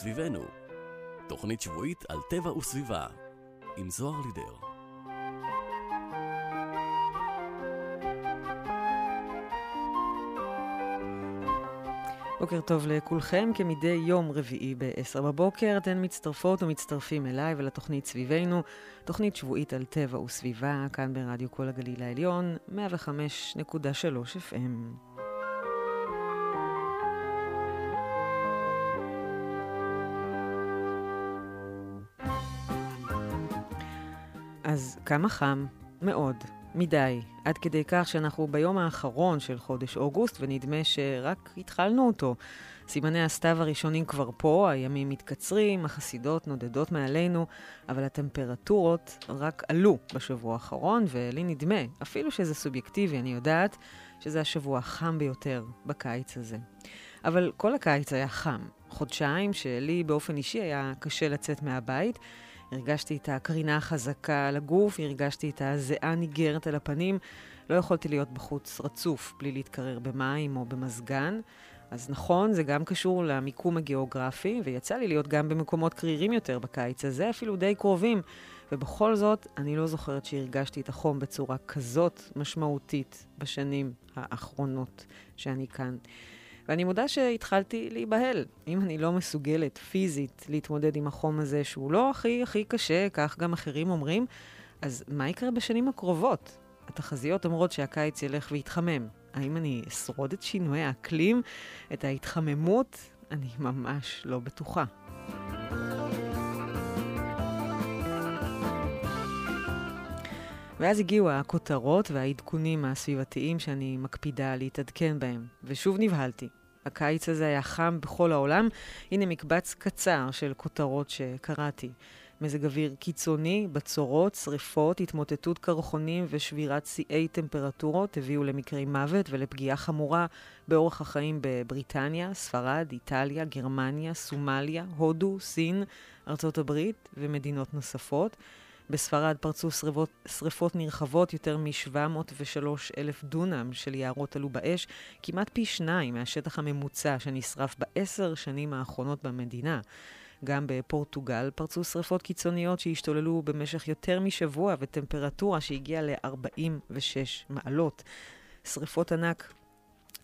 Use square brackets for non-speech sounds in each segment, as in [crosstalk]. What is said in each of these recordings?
סביבנו. תוכנית שבועית על טבע וסביבה, עם זוהר לידר. בוקר טוב לכולכם, כמדי יום רביעי ב-10 בבוקר אתן מצטרפות ומצטרפים אליי ולתוכנית סביבנו, תוכנית שבועית על טבע וסביבה, כאן ברדיו כל הגליל העליון, 105.3 FM. כמה חם? מאוד. מדי. עד כדי כך שאנחנו ביום האחרון של חודש אוגוסט, ונדמה שרק התחלנו אותו. סימני הסתיו הראשונים כבר פה, הימים מתקצרים, החסידות נודדות מעלינו, אבל הטמפרטורות רק עלו בשבוע האחרון, ולי נדמה, אפילו שזה סובייקטיבי, אני יודעת, שזה השבוע החם ביותר בקיץ הזה. אבל כל הקיץ היה חם. חודשיים שלי באופן אישי היה קשה לצאת מהבית. הרגשתי את הקרינה החזקה על הגוף, הרגשתי את הזיעה ניגרת על הפנים. לא יכולתי להיות בחוץ רצוף בלי להתקרר במים או במזגן. אז נכון, זה גם קשור למיקום הגיאוגרפי, ויצא לי להיות גם במקומות קרירים יותר בקיץ הזה, אפילו די קרובים. ובכל זאת, אני לא זוכרת שהרגשתי את החום בצורה כזאת משמעותית בשנים האחרונות שאני כאן. ואני מודה שהתחלתי להיבהל. אם אני לא מסוגלת פיזית להתמודד עם החום הזה, שהוא לא הכי הכי קשה, כך גם אחרים אומרים, אז מה יקרה בשנים הקרובות? התחזיות אומרות שהקיץ ילך ויתחמם. האם אני אשרוד את שינויי האקלים, את ההתחממות? אני ממש לא בטוחה. ואז הגיעו הכותרות והעדכונים הסביבתיים שאני מקפידה להתעדכן בהם, ושוב נבהלתי. הקיץ הזה היה חם בכל העולם. הנה מקבץ קצר של כותרות שקראתי. מזג אוויר קיצוני, בצורות, שריפות, התמוטטות קרחונים ושבירת שיאי טמפרטורות הביאו למקרי מוות ולפגיעה חמורה באורח החיים בבריטניה, ספרד, איטליה, גרמניה, סומליה, הודו, סין, ארצות הברית ומדינות נוספות. בספרד פרצו שריפות, שריפות נרחבות, יותר מ-703 אלף דונם של יערות עלו באש, כמעט פי שניים מהשטח הממוצע שנשרף בעשר שנים האחרונות במדינה. גם בפורטוגל פרצו שריפות קיצוניות שהשתוללו במשך יותר משבוע וטמפרטורה שהגיעה ל-46 מעלות. שריפות ענק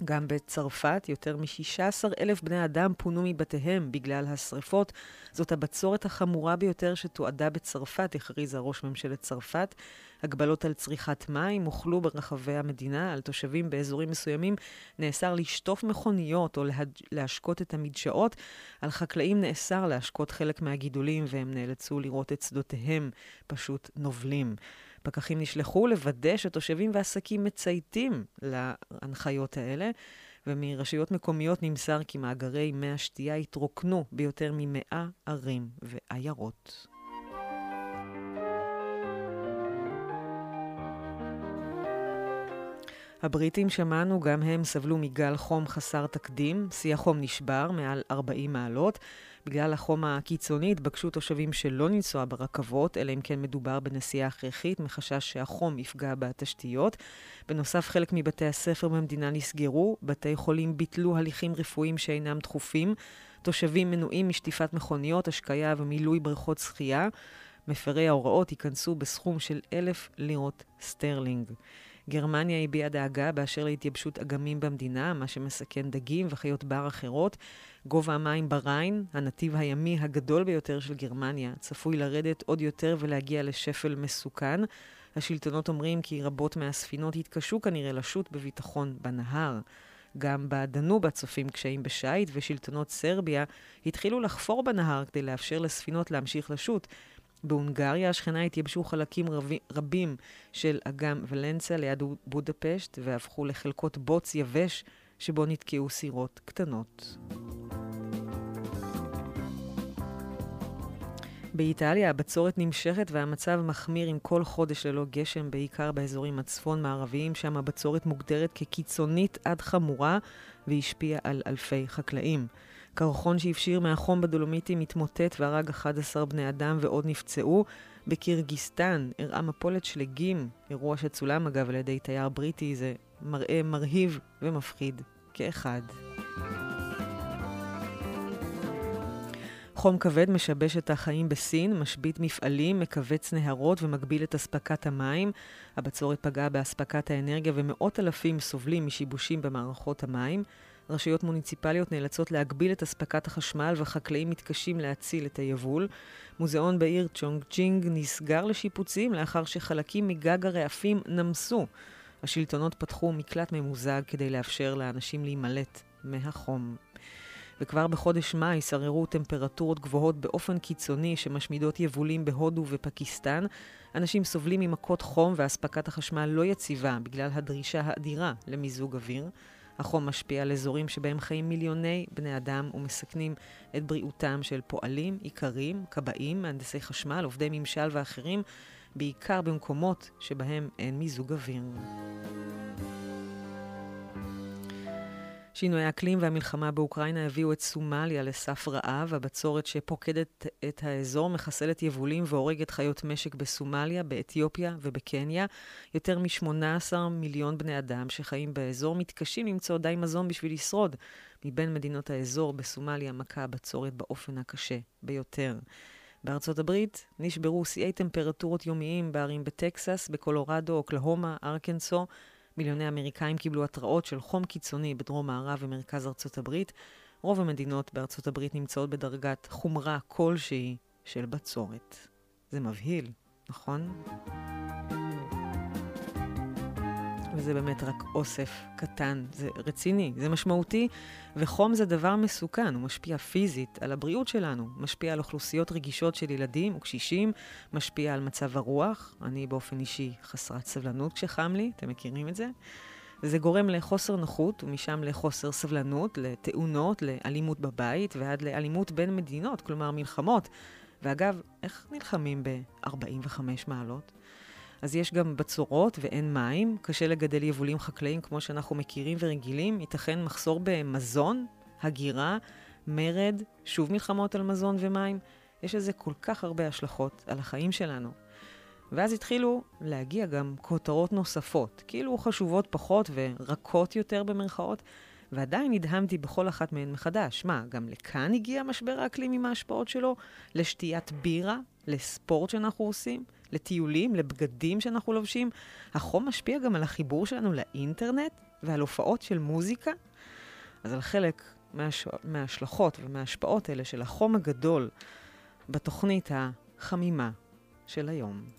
גם בצרפת, יותר מ-16 אלף בני אדם פונו מבתיהם בגלל השרפות. זאת הבצורת החמורה ביותר שתועדה בצרפת, הכריזה ראש ממשלת צרפת. הגבלות על צריכת מים הוחלו ברחבי המדינה, על תושבים באזורים מסוימים נאסר לשטוף מכוניות או להשקות את המדשאות. על חקלאים נאסר להשקות חלק מהגידולים והם נאלצו לראות את שדותיהם פשוט נובלים. פקחים נשלחו לוודא שתושבים ועסקים מצייתים להנחיות האלה, ומרשויות מקומיות נמסר כי מאגרי מי השתייה התרוקנו ביותר ממאה ערים ועיירות. הבריטים, שמענו, גם הם סבלו מגל חום חסר תקדים. שיא החום נשבר מעל 40 מעלות. בגלל החום הקיצוני התבקשו תושבים שלא לנסוע ברכבות, אלא אם כן מדובר בנסיעה הכרחית, מחשש שהחום יפגע בתשתיות. בנוסף, חלק מבתי הספר במדינה נסגרו, בתי חולים ביטלו הליכים רפואיים שאינם דחופים, תושבים מנועים משטיפת מכוניות, השקיה ומילוי בריכות שחייה. מפרי ההוראות ייקנסו בסכום של אלף לירות סטרלינג. גרמניה הביעה דאגה באשר להתייבשות אגמים במדינה, מה שמסכן דגים וחיות בר אחרות. גובה המים בריין, הנתיב הימי הגדול ביותר של גרמניה, צפוי לרדת עוד יותר ולהגיע לשפל מסוכן. השלטונות אומרים כי רבות מהספינות יתקשו כנראה לשוט בביטחון בנהר. גם בדנובה צופים קשיים בשיט, ושלטונות סרביה התחילו לחפור בנהר כדי לאפשר לספינות להמשיך לשוט. בהונגריה השכנה התייבשו חלקים רבי, רבים של אגם ולנסה ליד בודפשט והפכו לחלקות בוץ יבש שבו נתקעו סירות קטנות. באיטליה הבצורת נמשכת והמצב מחמיר עם כל חודש ללא גשם, בעיקר באזורים הצפון-מערביים, שם הבצורת מוגדרת כקיצונית עד חמורה והשפיעה על אלפי חקלאים. קרחון שהפשיר מהחום בדולומיטים התמוטט והרג 11 בני אדם ועוד נפצעו. בקירגיסטן אירעה מפולת שלגים, אירוע שצולם אגב על ידי תייר בריטי, זה מראה מרהיב ומפחיד כאחד. חום כבד משבש את החיים בסין, משבית מפעלים, מכווץ נהרות ומגביל את אספקת המים. הבצורת פגעה באספקת האנרגיה ומאות אלפים סובלים משיבושים במערכות המים. רשויות מוניציפליות נאלצות להגביל את אספקת החשמל וחקלאים מתקשים להציל את היבול. מוזיאון בעיר צ'ונג צ'ינג נסגר לשיפוצים לאחר שחלקים מגג הרעפים נמסו. השלטונות פתחו מקלט ממוזג כדי לאפשר לאנשים להימלט מהחום. וכבר בחודש מאי שררו טמפרטורות גבוהות באופן קיצוני שמשמידות יבולים בהודו ופקיסטן. אנשים סובלים ממכות חום ואספקת החשמל לא יציבה בגלל הדרישה האדירה למיזוג אוויר. החום משפיע על אזורים שבהם חיים מיליוני בני אדם ומסכנים את בריאותם של פועלים, איכרים, כבאים, מהנדסי חשמל, עובדי ממשל ואחרים, בעיקר במקומות שבהם אין מיזוג אוויר. שינוי האקלים והמלחמה באוקראינה הביאו את סומליה לסף רעב. הבצורת שפוקדת את האזור מחסלת יבולים והורגת חיות משק בסומליה, באתיופיה ובקניה. יותר מ-18 מיליון בני אדם שחיים באזור מתקשים למצוא די מזון בשביל לשרוד. מבין מדינות האזור, בסומליה מכה הבצורת באופן הקשה ביותר. בארצות הברית נשברו שיאי טמפרטורות יומיים בערים בטקסס, בקולורדו, אוקלהומה, ארקנסו. מיליוני אמריקאים קיבלו התראות של חום קיצוני בדרום מערב ומרכז ארצות הברית. רוב המדינות בארצות הברית נמצאות בדרגת חומרה כלשהי של בצורת. זה מבהיל, נכון? וזה באמת רק אוסף קטן. זה רציני, זה משמעותי, וחום זה דבר מסוכן, הוא משפיע פיזית על הבריאות שלנו, משפיע על אוכלוסיות רגישות של ילדים וקשישים, משפיע על מצב הרוח. אני באופן אישי חסרת סבלנות כשחם לי, אתם מכירים את זה? וזה גורם לחוסר נוחות, ומשם לחוסר סבלנות, לתאונות, לאלימות בבית, ועד לאלימות בין מדינות, כלומר מלחמות. ואגב, איך נלחמים ב-45 מעלות? אז יש גם בצורות ואין מים, קשה לגדל יבולים חקלאיים כמו שאנחנו מכירים ורגילים, ייתכן מחסור במזון, הגירה, מרד, שוב מלחמות על מזון ומים. יש לזה כל כך הרבה השלכות על החיים שלנו. ואז התחילו להגיע גם כותרות נוספות, כאילו חשובות פחות ורקות יותר במרכאות, ועדיין נדהמתי בכל אחת מהן מחדש. מה, גם לכאן הגיע משבר האקלים עם ההשפעות שלו? לשתיית בירה? לספורט שאנחנו עושים? לטיולים, לבגדים שאנחנו לובשים. החום משפיע גם על החיבור שלנו לאינטרנט ועל הופעות של מוזיקה. אז על חלק מהש... מההשלכות ומההשפעות האלה של החום הגדול בתוכנית החמימה של היום.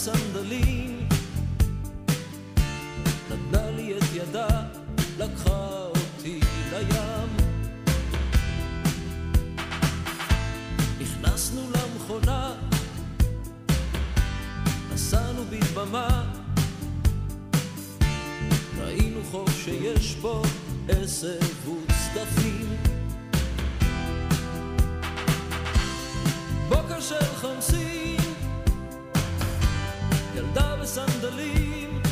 בסנדלים, נתנה לי את ידה, לקחה אותי לים. נכנסנו למכונה, נסענו בדממה, ראינו חוף שיש בו עשב וצדפים. בוקר של חמסין, ילדה בסנדלים,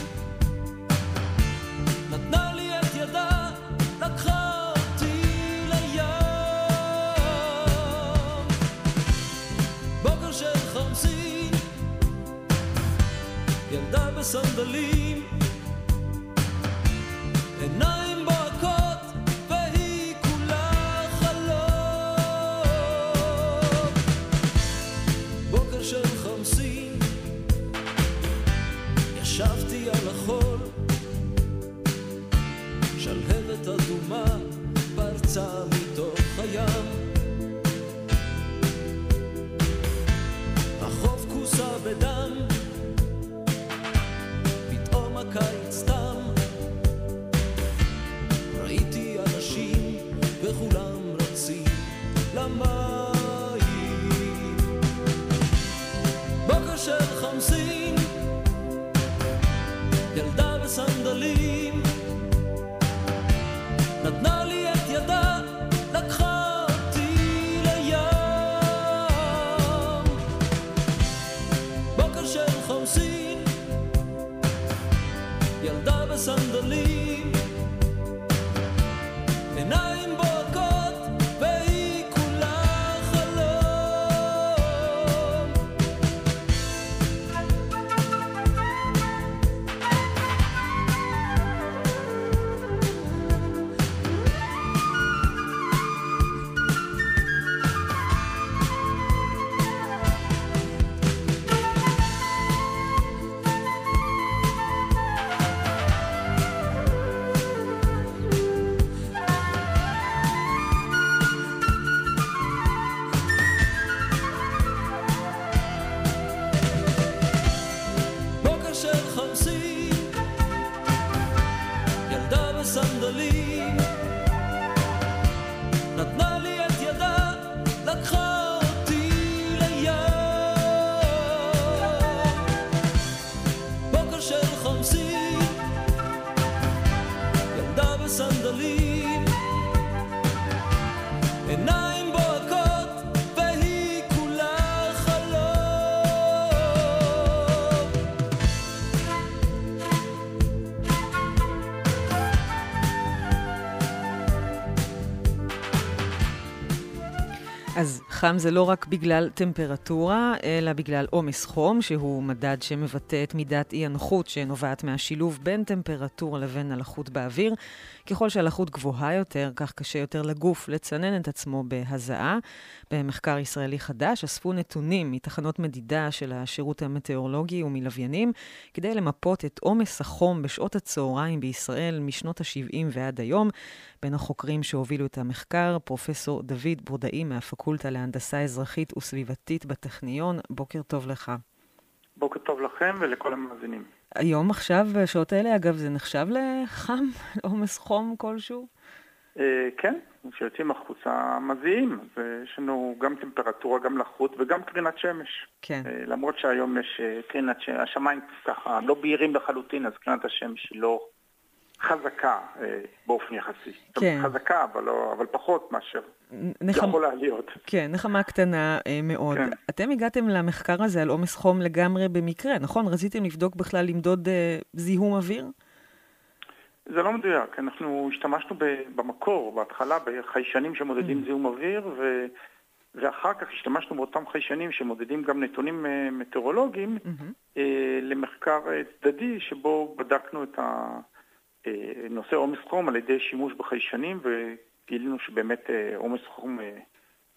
נתנה לי את ידה, לקחה אותי לים. בוקר של חמסין, ילדה בסנדלים, וכולם רצים. למעלה חם זה לא רק בגלל טמפרטורה, אלא בגלל עומס חום, שהוא מדד שמבטא את מידת אי-הנוחות שנובעת מהשילוב בין טמפרטורה לבין הלחות באוויר. ככל שהלחות גבוהה יותר, כך קשה יותר לגוף לצנן את עצמו בהזעה. במחקר ישראלי חדש אספו נתונים מתחנות מדידה של השירות המטאורולוגי ומלוויינים, כדי למפות את עומס החום בשעות הצהריים בישראל משנות ה-70 ועד היום. בין החוקרים שהובילו את המחקר, פרופסור דוד בורדאי מהפקולטה להנדסה אזרחית וסביבתית בטכניון. בוקר טוב לך. בוקר טוב לכם ולכל המאזינים. היום, עכשיו, בשעות האלה, אגב, זה נחשב לחם? [laughs] עומס חום כלשהו? אה, כן, כשיוצאים החוצה מזיעים, ויש לנו גם טמפרטורה, גם לחות וגם קרינת שמש. כן. אה, למרות שהיום יש אה, קרינת שמש, השמיים ככה לא בהירים לחלוטין, אז קרינת השמש היא לא חזקה אה, באופן יחסי. כן. חזקה, אבל, לא, אבל פחות מאשר נחמ... יכולה להיות. כן, נחמה קטנה אה, מאוד. כן. אתם הגעתם למחקר הזה על עומס חום לגמרי במקרה, נכון? רציתם לבדוק בכלל, למדוד אה, זיהום אוויר? זה לא מדויק, אנחנו השתמשנו ב- במקור, בהתחלה, בחיישנים שמודדים Mm. זיהום אוויר, ו... ואחר כך השתמשנו באותם חיישנים שמודדים גם נתונים אה, מטאורולוגיים מהמם. אה, למחקר אה, צדדי, שבו בדקנו את הנושא עומס חום על ידי שימוש בחיישנים, וגילינו שבאמת אה, עומס חום אה,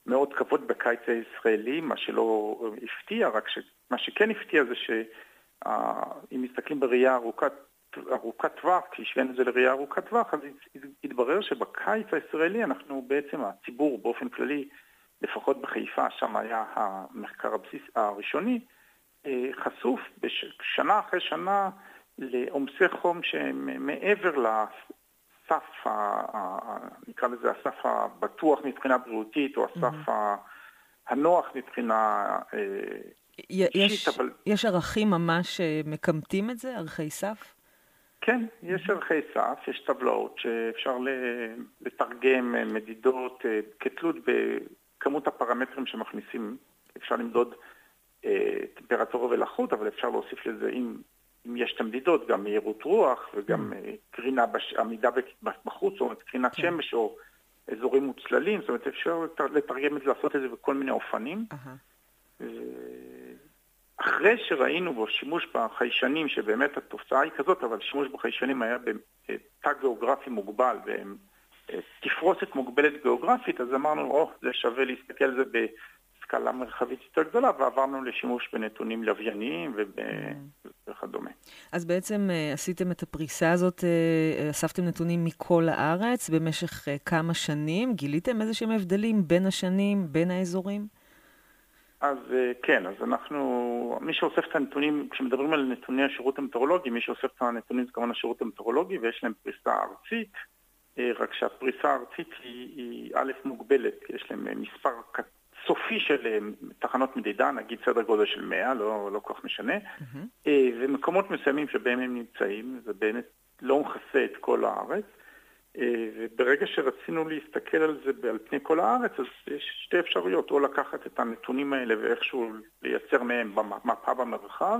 מאוד כבוד בקיץ הישראלי, מה שלא הפתיע, רק שמה שכן הפתיע זה שאם מסתכלים בראייה ארוכת, ארוכת טווח, כשהשווינו את זה לראייה ארוכת טווח, אז התברר שבקיץ הישראלי אנחנו בעצם, הציבור באופן כללי, לפחות בחיפה, שם היה המחקר הבסיס הראשוני, אה, חשוף בש- שנה אחרי שנה לעומסי חום שהם מעבר לסף, ה- נקרא לזה הסף הבטוח מבחינה בריאותית, או הסף ה- הנוח מבחינה אה, י- יש, אישית, אבל יש ערכים ממש אה, מקמטים את זה? ערכי סף? כן, יש ערכי סף, יש טבלאות שאפשר לתרגם אה, מדידות כתלות בכמות הפרמטרים שמכניסים. אפשר למדוד אה, טמפרטורה ולחות, אבל אפשר להוסיף לזה, אם, אם יש את המדידות, גם מהירות רוח וגם אה, קרינה, בש, עמידה בחוץ, זאת אומרת קרינת כן. שמש או אזורים מוצללים, זאת אומרת אפשר לתר- לתרגם את זה, לעשות את זה בכל מיני אופנים. אהה. אחרי שראינו בו שימוש בחיישנים, שבאמת התוצאה היא כזאת, אבל שימוש בחיישנים היה בתא גיאוגרפי מוגבל, בתפרוסת מוגבלת גיאוגרפית, אז אמרנו, או, זה שווה להסתכל על זה בסקאלה מרחבית יותר גדולה, ועברנו לשימוש בנתונים לווייניים. וכדומה. אז בעצם אה, עשיתם את הפריסה הזאת, אה, אספתם נתונים מכל הארץ במשך אה, כמה שנים? גיליתם איזה שהם הבדלים בין השנים, בין האזורים? אז כן, אז אנחנו, מי שאוסף את הנתונים, כשמדברים על נתוני השירות המטאורולוגי, מי שאוסף את הנתונים זה כמובן השירות המטאורולוגי, ויש להם פריסה ארצית, רק שהפריסה הארצית היא, היא א' מוגבלת, יש להם מספר סופי של אה, תחנות מדידה, נגיד סדר גודל של 100, לא, לא כל כך משנה. אה, ומקומות מסוימים שבהם הם נמצאים, זה באמת לא מכסה את כל הארץ. אה, וברגע שרצינו להסתכל על זה על פני כל הארץ, אז יש שתי אפשרויות, או לקחת את הנתונים האלה ואיכשהו לייצר מהם מפה במרחב,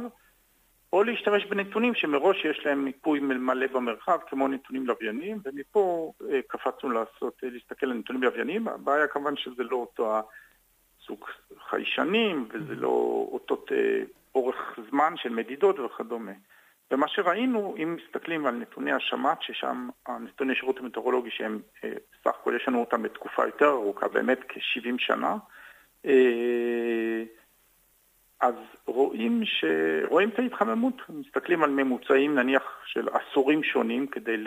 או להשתמש בנתונים שמראש יש להם מיפוי מלא במרחב, כמו נתונים לווייניים, ומפה קפצנו לעשות, להסתכל על נתונים לווייניים. הבעיה כמובן שזה לא אותו סוג חיישנים, וזה לא אותו אה, אורך זמן של מדידות וכדומה. ומה שראינו, אם מסתכלים על נתוני השמ"ט, ששם הנתוני שירות המטאורולוגי שהם אה, סך הכל יש לנו אותם בתקופה יותר ארוכה, באמת כ-70 שנה, אה, אז רואים, ש... רואים את ההתחממות, מסתכלים על ממוצעים נניח של עשורים שונים כדי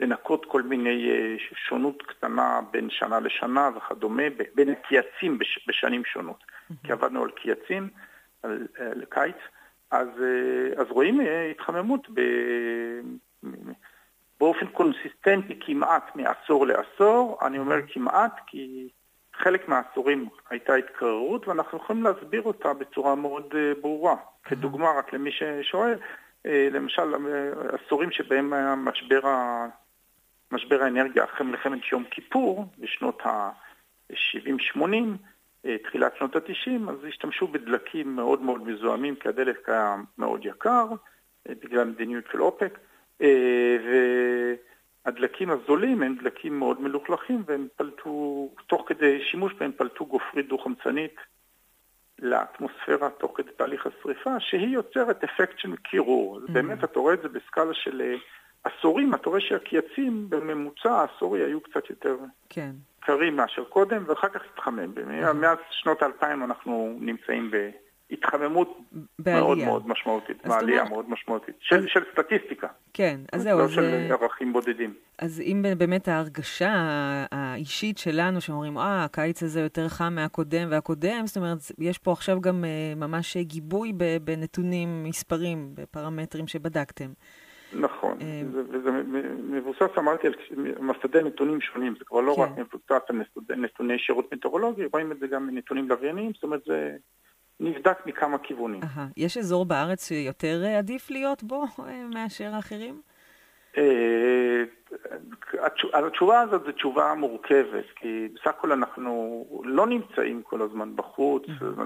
לנקות כל מיני אה, שונות קטנה בין שנה לשנה וכדומה, בין הקייצים בש... בשנים שונות. כי עבדנו על קייצים, על, על קיץ. אז, אז רואים התחממות ב... באופן קונסיסטנטי כמעט מעשור לעשור. אני אומר כמעט כי חלק מהעשורים הייתה התקררות ואנחנו יכולים להסביר אותה בצורה מאוד ברורה. כדוגמה, רק למי ששואל, למשל עשורים שבהם היה משבר, האנרגיה אחרי מלחמת יום כיפור בשנות ה-70-80, תחילת שנות ה-90, אז השתמשו בדלקים מאוד מאוד מזוהמים, כי הדלק היה מאוד יקר, בגלל המדיניות של אופק, הדלקים הזולים הם דלקים מאוד מלוכלכים והם פלטו, תוך כדי שימוש בהם פלטו גופרית דו-חמצנית לאטמוספירה תוך כדי תהליך השריפה, שהיא יוצרת אפקט של קירור. Mm-hmm. באמת, אתה רואה את זה בסקאלה של אה, עשורים, אתה רואה שהקייצים בממוצע העשורי היו קצת יותר כן. קרים מאשר קודם, ואחר כך התחמם. Mm-hmm. מאז שנות האלפיים אנחנו נמצאים ב... התחממות בעלייה. מאוד מאוד משמעותית, בעלייה מאוד משמעותית, של, אז... של סטטיסטיקה. כן, אז זהו. לא אז... של אה, ערכים בודדים. אז אם באמת ההרגשה האישית שלנו, שאומרים, אה, הקיץ הזה יותר חם מהקודם והקודם, זאת אומרת, יש פה עכשיו גם אה, ממש גיבוי בנתונים, מספרים, בפרמטרים שבדקתם. נכון, אה, וזה מבוסס, אמרתי, על מסדי נתונים שונים, זה כבר לא כן. רק מבוסס על נתוני שירות מטאורולוגי, רואים את זה גם מנתונים לווייניים, זאת אומרת, זה... נבדק מכמה כיוונים. יש אזור בארץ שיותר עדיף להיות בו אה, מאשר האחרים? אה, התשובה הזאת זו תשובה מורכבת, כי בסך הכל אנחנו לא נמצאים כל הזמן בחוץ.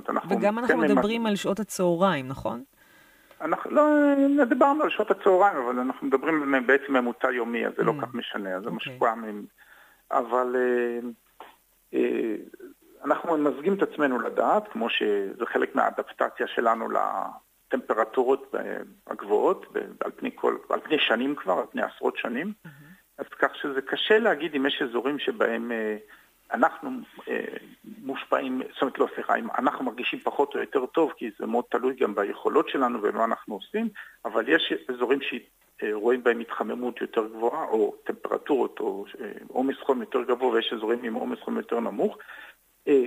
אנחנו וגם אנחנו מדברים על שעות הצהריים, נכון? אנחנו לא דיברנו על שעות הצהריים, אבל אנחנו מדברים בעצם ממוצע יומי, אז זה לא כך משנה, אז זה. משהו פעמים. אבל אנחנו ממזגים את עצמנו לדעת, כמו שזה חלק מהאדפטציה שלנו לטמפרטורות הגבוהות, על פני, כל, על פני שנים כבר, על פני עשרות שנים. Mm-hmm. אז כך שזה קשה להגיד אם יש אזורים שבהם אה, אנחנו אה, מושפעים, זאת אומרת, לא, סליחה, אם אנחנו מרגישים פחות או יותר טוב, כי זה מאוד תלוי גם ביכולות שלנו ומה אנחנו עושים, אבל יש אזורים שרואים בהם התחממות יותר גבוהה, או טמפרטורות, או אה, עומס חום יותר גבוה, ויש אזורים עם עומס חום יותר נמוך. אה,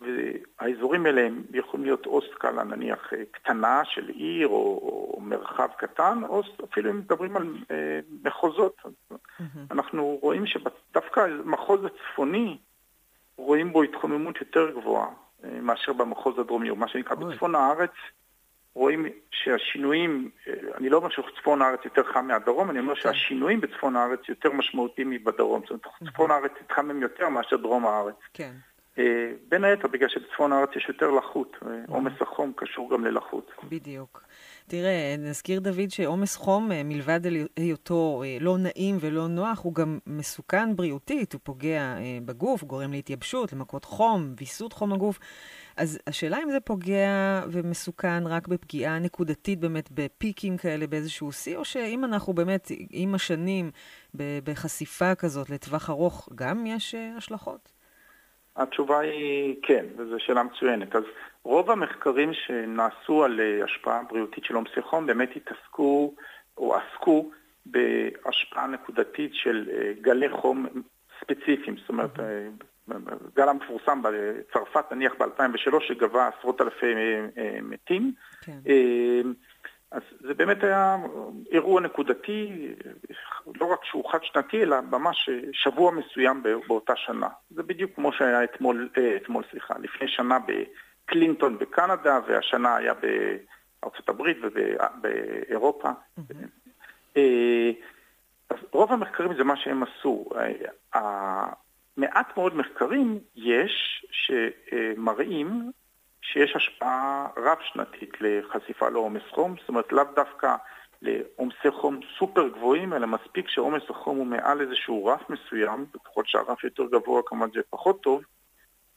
והאזורים האלה הם יכולים להיות או סקאלה נניח אה, קטנה של עיר או, או מרחב קטן, או אפילו אם מדברים על אה, מחוזות. Mm-hmm. אנחנו רואים שדווקא המחוז הצפוני, רואים בו התחממות יותר גבוהה אה, מאשר במחוז הדרומי, או מה שנקרא oh. בצפון הארץ. רואים שהשינויים, אה, אני לא אומר שצפון הארץ יותר חם מהדרום, אני אומר כן. שהשינויים בצפון הארץ יותר משמעותיים מבדרום. זאת אומרת, mm-hmm. צפון הארץ התחמם יותר מאשר דרום הארץ. כן. אה, בין היתר בגלל שבצפון הארץ יש יותר לחות, אה, עומס החום קשור גם ללחות. בדיוק. תראה, נזכיר דוד שעומס חום, אה, מלבד היותו לא נעים ולא נוח, הוא גם מסוכן בריאותית, הוא פוגע בגוף, גורם להתייבשות, למכות חום, ויסות חום הגוף. אז השאלה אם זה פוגע ומסוכן רק בפגיעה נקודתית באמת בפיקים כאלה באיזשהו שיא, או שאם אנחנו באמת עם השנים בחשיפה כזאת לטווח ארוך, גם יש השלכות? התשובה היא כן, וזו שאלה מצוינת. אז רוב המחקרים שנעשו על אה, השפעה בריאותית של עומסי חום באמת התעסקו או עסקו בהשפעה נקודתית של אה, גלי חום ספציפיים. זאת אומרת, אה, גל המפורסם בצרפת נניח ב-2003 שגבה עשרות אלפי מתים. כן. אז זה באמת היה אירוע נקודתי, לא רק שהוא חד שנתי, אלא ממש שבוע מסוים באותה שנה. זה בדיוק כמו שהיה אתמול, אה, אתמול סליחה, לפני שנה בקלינטון בקנדה, והשנה היה בארצות הברית ובאירופה. Mm-hmm. אז רוב המחקרים זה מה שהם עשו. מעט מאוד מחקרים יש שמראים שיש השפעה רב-שנתית לחשיפה לעומס חום, זאת אומרת לאו דווקא לעומסי חום סופר גבוהים, אלא מספיק שעומס החום הוא מעל איזשהו רף מסוים, ככל שהרף יותר גבוה כמובן זה פחות טוב,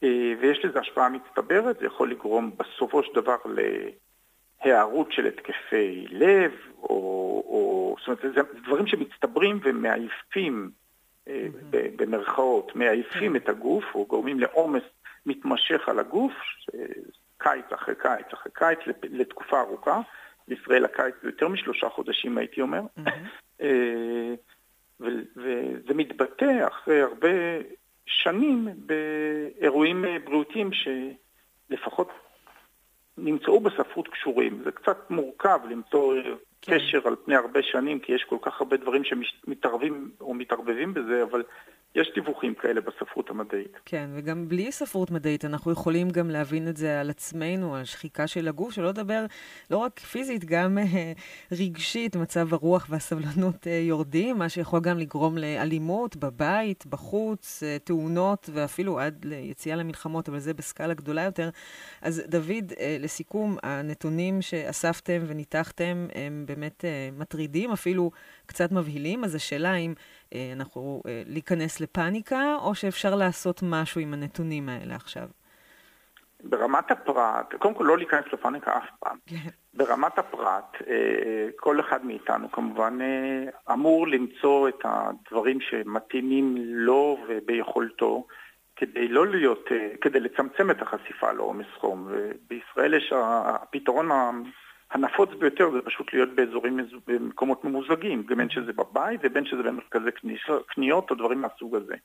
אה, ויש לזה השפעה מצטברת, זה יכול לגרום בסופו של דבר להיערות של התקפי לב, או, או זאת אומרת, זה דברים שמצטברים ומעייפים, mm-hmm. במרכאות, מעייפים mm-hmm. את הגוף, או גורמים לעומס מתמשך על הגוף, קיץ אחרי קיץ אחרי קיץ, לתקופה ארוכה. בישראל הקיץ זה יותר משלושה חודשים, הייתי אומר. Mm-hmm. וזה מתבטא אחרי הרבה שנים באירועים בריאותיים שלפחות נמצאו בספרות קשורים. זה קצת מורכב למצוא כן. קשר על פני הרבה שנים, כי יש כל כך הרבה דברים שמתערבים או מתערבבים בזה, אבל יש דיווחים כאלה בספרות המדעית. כן, וגם בלי ספרות מדעית אנחנו יכולים גם להבין את זה על עצמנו, על שחיקה של הגוף, שלא לדבר לא רק פיזית, גם אה, רגשית, מצב הרוח והסבלנות אה, יורדים, מה שיכול גם לגרום לאלימות בבית, בחוץ, אה, תאונות ואפילו עד ליציאה למלחמות, אבל זה בסקאלה גדולה יותר. אז דוד, אה, לסיכום, הנתונים שאספתם וניתחתם הם באמת אה, מטרידים, אפילו קצת מבהילים, אז השאלה אם אנחנו אה, להיכנס לפאניקה, או שאפשר לעשות משהו עם הנתונים האלה עכשיו? ברמת הפרט, קודם כל לא להיכנס לפאניקה אף פעם. כן. ברמת הפרט, אה, כל אחד מאיתנו כמובן אה, אמור למצוא את הדברים שמתאימים לו וביכולתו כדי לא להיות, כדי לצמצם את החשיפה לעומס חום. ובישראל יש הפתרון הנפוץ ביותר זה פשוט להיות באזורים, במקומות ממוזגים, בין שזה בבית ובין שזה במרכזי קניות או דברים מהסוג הזה.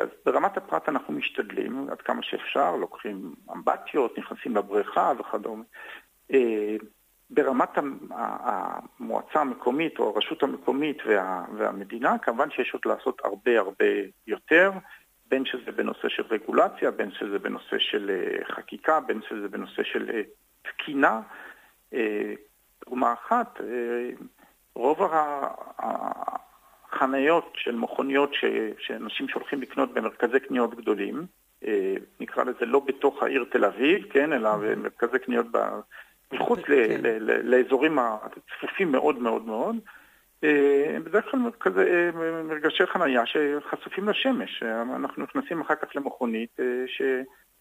אז ברמת הפרט אנחנו משתדלים עד כמה שאפשר, לוקחים אמבטיות, נכנסים לבריכה וכדומה. אה, ברמת המועצה המקומית או הרשות המקומית וה, והמדינה, כמובן שיש עוד לעשות הרבה הרבה יותר, בין שזה בנושא של רגולציה, בין שזה בנושא של אה, חקיקה, בין שזה בנושא של אה, תקינה. דוגמה אחת, רוב החניות של מכוניות ש, שאנשים שהולכים לקנות במרכזי קניות גדולים, נקרא לזה לא בתוך העיר תל אביב, כן, אלא במרכזי קניות מחוץ כן. לאזורים הצפופים מאוד מאוד מאוד. אה, בדרך כלל כזה אה, מרגשי חנייה שחשופים לשמש. אנחנו נכנסים אחר כך למכונית אה,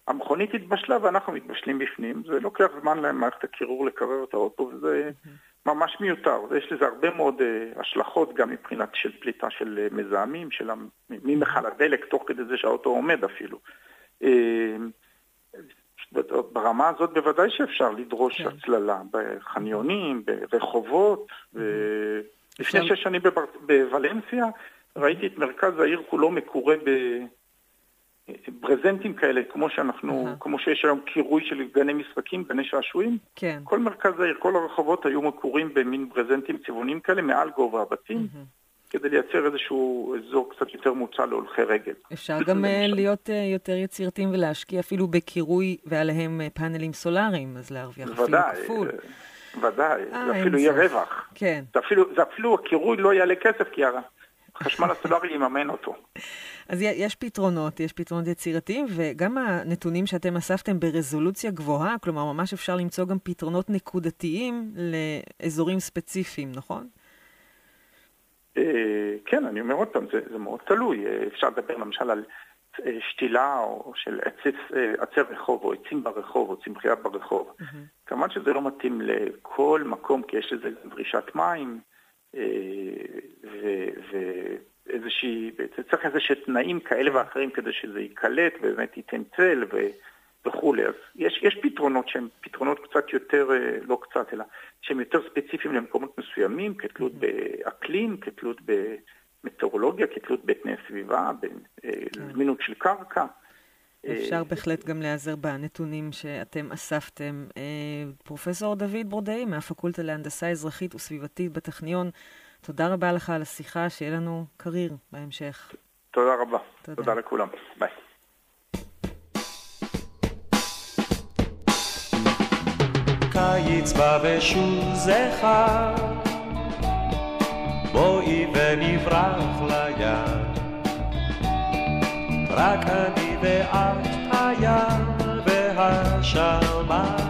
שהמכונית התבשלה ואנחנו מתבשלים בפנים. זה לוקח זמן למערכת הקירור לקרר את האוטו וזה ממש מיותר. יש לזה הרבה מאוד השלכות גם מבחינת של פליטה של מזהמים, של ממכל הדלק תוך כדי זה שהאוטו עומד אפילו. ברמה הזאת בוודאי שאפשר לדרוש כן. הצללה בחניונים, ברחובות. לפני שש שנים. בוולנסיה ראיתי את מרכז העיר כולו מקורה בברזנטים כאלה, כמו שאנחנו, uh-huh. כמו שיש היום קירוי של גני משחקים, גני שעשועים. כן. כל מרכז העיר, כל הרחובות היו מקורים במין ברזנטים צבעוניים כאלה מעל גובה הבתים. Uh-huh. כדי לייצר איזשהו אזור קצת יותר מוצע להולכי רגל. אפשר גם אה, להיות אה, יותר יצירתיים ולהשקיע אפילו בקירוי ועליהם אה, פאנלים סולאריים, אז להרוויח אפילו כפול. ודאי, זה אפילו יהיה רווח. כן. זה אפילו, זה אפילו הקירוי לא יעלה כסף, כי החשמל הסולארי יממן אותו. אז יש פתרונות, יש פתרונות יצירתיים, וגם הנתונים שאתם אספתם ברזולוציה גבוהה, כלומר, ממש אפשר למצוא גם פתרונות נקודתיים לאזורים ספציפיים, נכון? אה, כן, אני אומר עוד פעם, זה, זה מאוד תלוי. אה, אפשר לדבר למשל על אה, שתילה או של עצי, עצי רחוב או עצים ברחוב או צמחייה ברחוב. Mm-hmm. כמובן שזה לא מתאים לכל מקום כי יש לזה דרישת מים ואיזושהי, צריך איזה תנאים כאלה ואחרים כדי שזה ייקלט ובאמת ייתן צל ו... וכולי. אז יש, יש פתרונות שהם פתרונות קצת יותר, אה, לא קצת, אלא שהם יותר ספציפיים למקומות מסוימים, כתלות mm-hmm. באקלים, כתלות במטאורולוגיה, כתלות בתנאי סביבה, בזמינות כן. של קרקע. אפשר אה, בהחלט גם להיעזר בנתונים שאתם אספתם. אה, פרופסור דוד ברודאי מהפקולטה להנדסה אזרחית וסביבתית בטכניון, תודה רבה לך על השיחה, שיהיה לנו קריר בהמשך. תודה רבה. תודה, תודה לכולם. ביי. קיץ בא ושוב זכר, בואי ונברח לים. רק אני ואת הים והשמיים.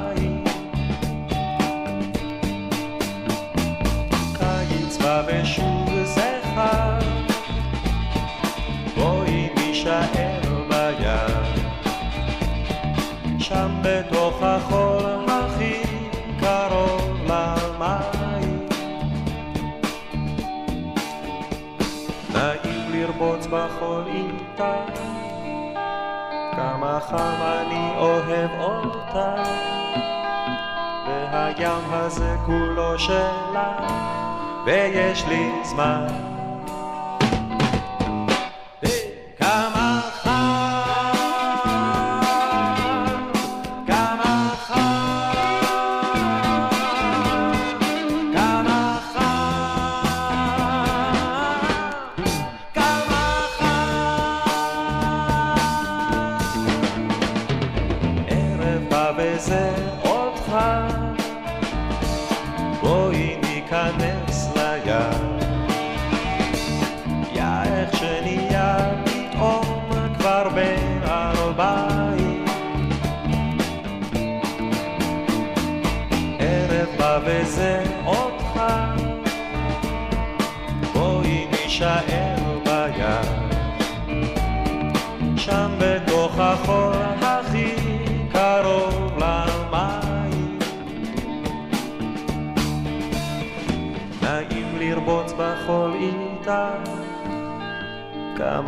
בא ושוב זכר, בואי נישאר בים. שם בתוך החול לרבוץ בחול איתה כמה חם אני אוהב אותה. והים הזה כולו שלה ויש לי זמן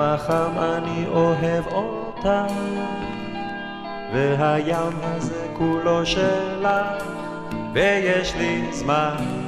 כמה חם אני אוהב אותה, והים הזה כולו שלך, ויש לי זמן.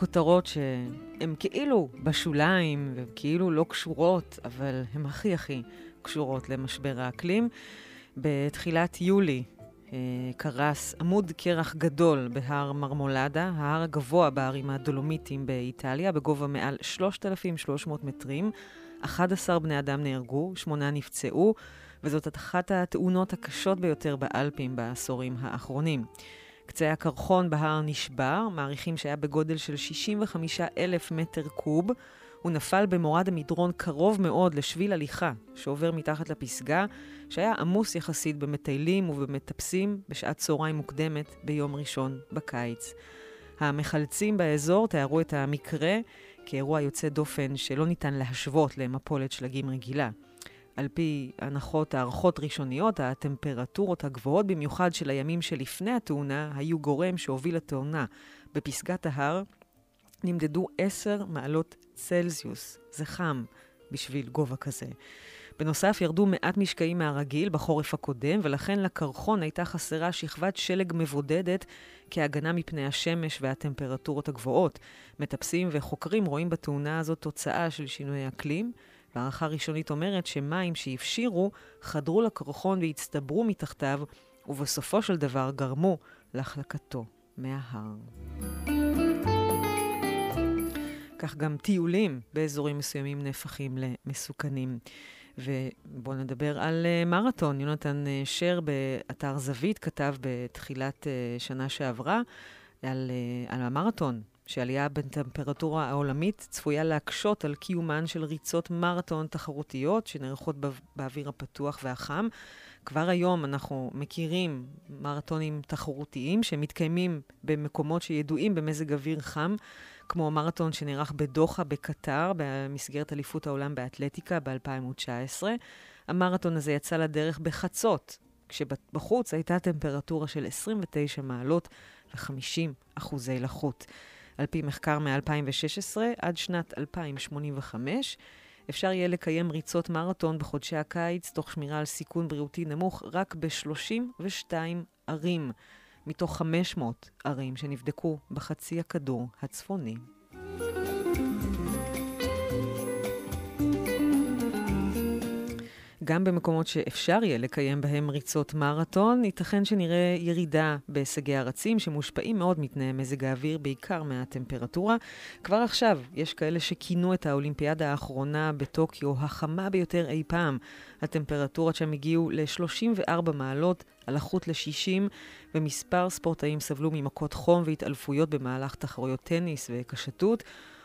כמה מהכותרות שהן כאילו בשוליים וכאילו לא קשורות, אבל הן הכי הכי קשורות למשבר האקלים. בתחילת יולי אה, קרס עמוד קרח גדול בהר מרמולדה, ההר הגבוה בערים הדולומיטיים באיטליה, בגובה מעל 3,300 מטרים. 11 בני אדם נהרגו, שמונה נפצעו, וזאת אחת התאונות הקשות ביותר באלפים בעשורים האחרונים. קצה הקרחון בהר נשבר, מעריכים שהיה בגודל של 65 אלף מטר קוב. הוא נפל במורד המדרון קרוב מאוד לשביל הליכה שעובר מתחת לפסגה, שהיה עמוס יחסית במטיילים ובמטפסים בשעת צהריים מוקדמת ביום ראשון בקיץ. המחלצים באזור תיארו את המקרה כאירוע יוצא דופן שלא ניתן להשוות למפולת שלגים רגילה. על פי הנחות הערכות ראשוניות, הטמפרטורות הגבוהות במיוחד של הימים שלפני התאונה היו גורם שהוביל לתאונה. בפסגת ההר נמדדו 10 מעלות צלזיוס. זה חם בשביל גובה כזה. בנוסף, ירדו מעט משקעים מהרגיל בחורף הקודם, ולכן לקרחון הייתה חסרה שכבת שלג מבודדת כהגנה מפני השמש והטמפרטורות הגבוהות. מטפסים וחוקרים רואים בתאונה הזאת תוצאה של שינוי אקלים, והערכה ראשונית אומרת שמים שהפשירו חדרו לקרחון והצטברו מתחתיו, ובסופו של דבר גרמו להחלקתו מההר. כך גם טיולים באזורים מסוימים נהפכים למסוכנים. ובואו נדבר על uh, מרתון. יונתן uh, שר באתר זווית כתב בתחילת uh, שנה שעברה על, על המרתון שעלייה בטמפרטורה העולמית צפויה להקשות על קיומן של ריצות מרתון תחרותיות שנערכות באוויר הפתוח והחם. כבר היום אנחנו מכירים מרתונים תחרותיים שמתקיימים במקומות שידועים במזג אוויר חם, כמו המרתון שנערך בדוחה בקטר במסגרת אליפות העולם באתלטיקה ב-2019. המרתון הזה יצא לדרך בחצות, כשבחוץ הייתה טמפרטורה של 29 מעלות ו-50 אחוזי לחות. על פי מחקר מ-2016, עד שנת 2085, אפשר יהיה לקיים ריצות מרתון בחודשי הקיץ, תוך שמירה על סיכון בריאותי נמוך, רק ב-32 ערים, מתוך 500 ערים שנבדקו בחצי הכדור הצפוני. גם במקומות שאפשר יהיה לקיים בהם ריצות מרתון, ייתכן שנראה ירידה בהישגי הרצים שמושפעים מאוד מתנאי מזג האוויר, בעיקר מהטמפרטורה. כבר עכשיו יש כאלה שכינו את האולימפיאדה האחרונה בטוקיו החמה ביותר אי פעם. הטמפרטורות שם הגיעו ל-34 מעלות, על החוט ל-60, ומספר ספורטאים סבלו ממכות חום והתעלפויות במהלך תחרויות טניס וקשתות.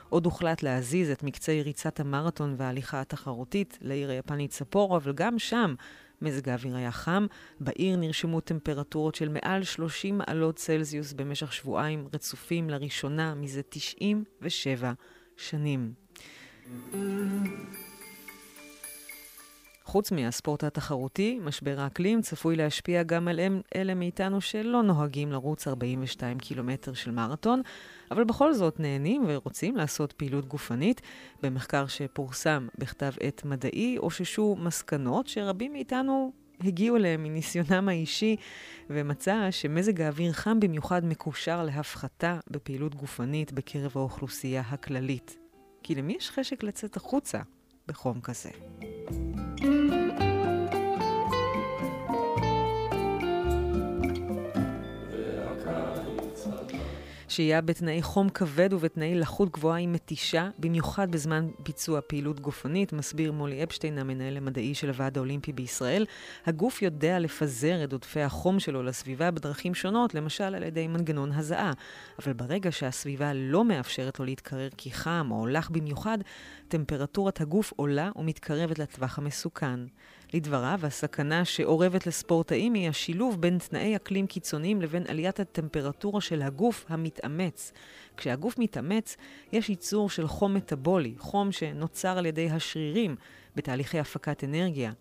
עוד הוחלט להזיז את מקצה ריצת המרתון וההליכה התחרותית לעיר היפנית ספורו, אבל גם שם מזג האוויר היה חם. בעיר נרשמו טמפרטורות של מעל 30 מעלות צלזיוס במשך שבועיים רצופים לראשונה מזה 97 שנים. חוץ מהספורט התחרותי, משבר האקלים צפוי להשפיע גם על אלה מאיתנו שלא נוהגים לרוץ 42 קילומטר של מרתון, אבל בכל זאת נהנים ורוצים לעשות פעילות גופנית. במחקר שפורסם בכתב עת מדעי, אוששו מסקנות שרבים מאיתנו הגיעו אליהם מניסיונם האישי, ומצא שמזג האוויר חם במיוחד מקושר להפחתה בפעילות גופנית בקרב האוכלוסייה הכללית. כי למי יש חשק לצאת החוצה בחום כזה? שהייה בתנאי חום כבד ובתנאי לחות גבוהה היא מתישה, במיוחד בזמן ביצוע פעילות גופנית, מסביר מולי אפשטיין, המנהל המדעי של הוועד האולימפי בישראל. הגוף יודע לפזר את עודפי החום שלו לסביבה בדרכים שונות, למשל על ידי מנגנון הזעה. אבל ברגע שהסביבה לא מאפשרת לו להתקרר כי חם או לח במיוחד, טמפרטורת הגוף עולה ומתקרבת לטווח המסוכן. לדבריו, הסכנה שאורבת לספורטאים היא השילוב בין תנאי אקלים קיצוניים לבין עליית הטמפרטורה של הגוף המתאמץ. כשהגוף מתאמץ, יש ייצור של חום מטבולי, חום שנוצר על ידי השרירים בתהליכי הפקת אנרגיה.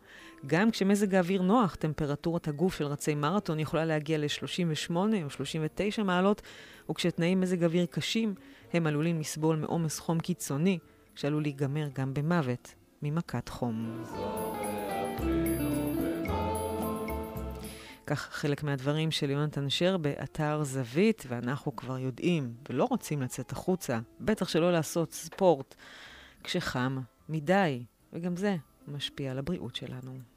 גם כשמזג האוויר נוח, טמפרטורת הגוף של רצי מרתון יכולה להגיע ל-38 או 39 מעלות, וכשתנאי מזג אוויר קשים, הם עלולים לסבול מעומס חום קיצוני, שעלול להיגמר גם במוות ממכת חום. כך חלק מהדברים של יונתן שר באתר זווית, ואנחנו כבר יודעים ולא רוצים לצאת החוצה, בטח שלא לעשות ספורט כשחם מדי, וגם זה משפיע על הבריאות שלנו.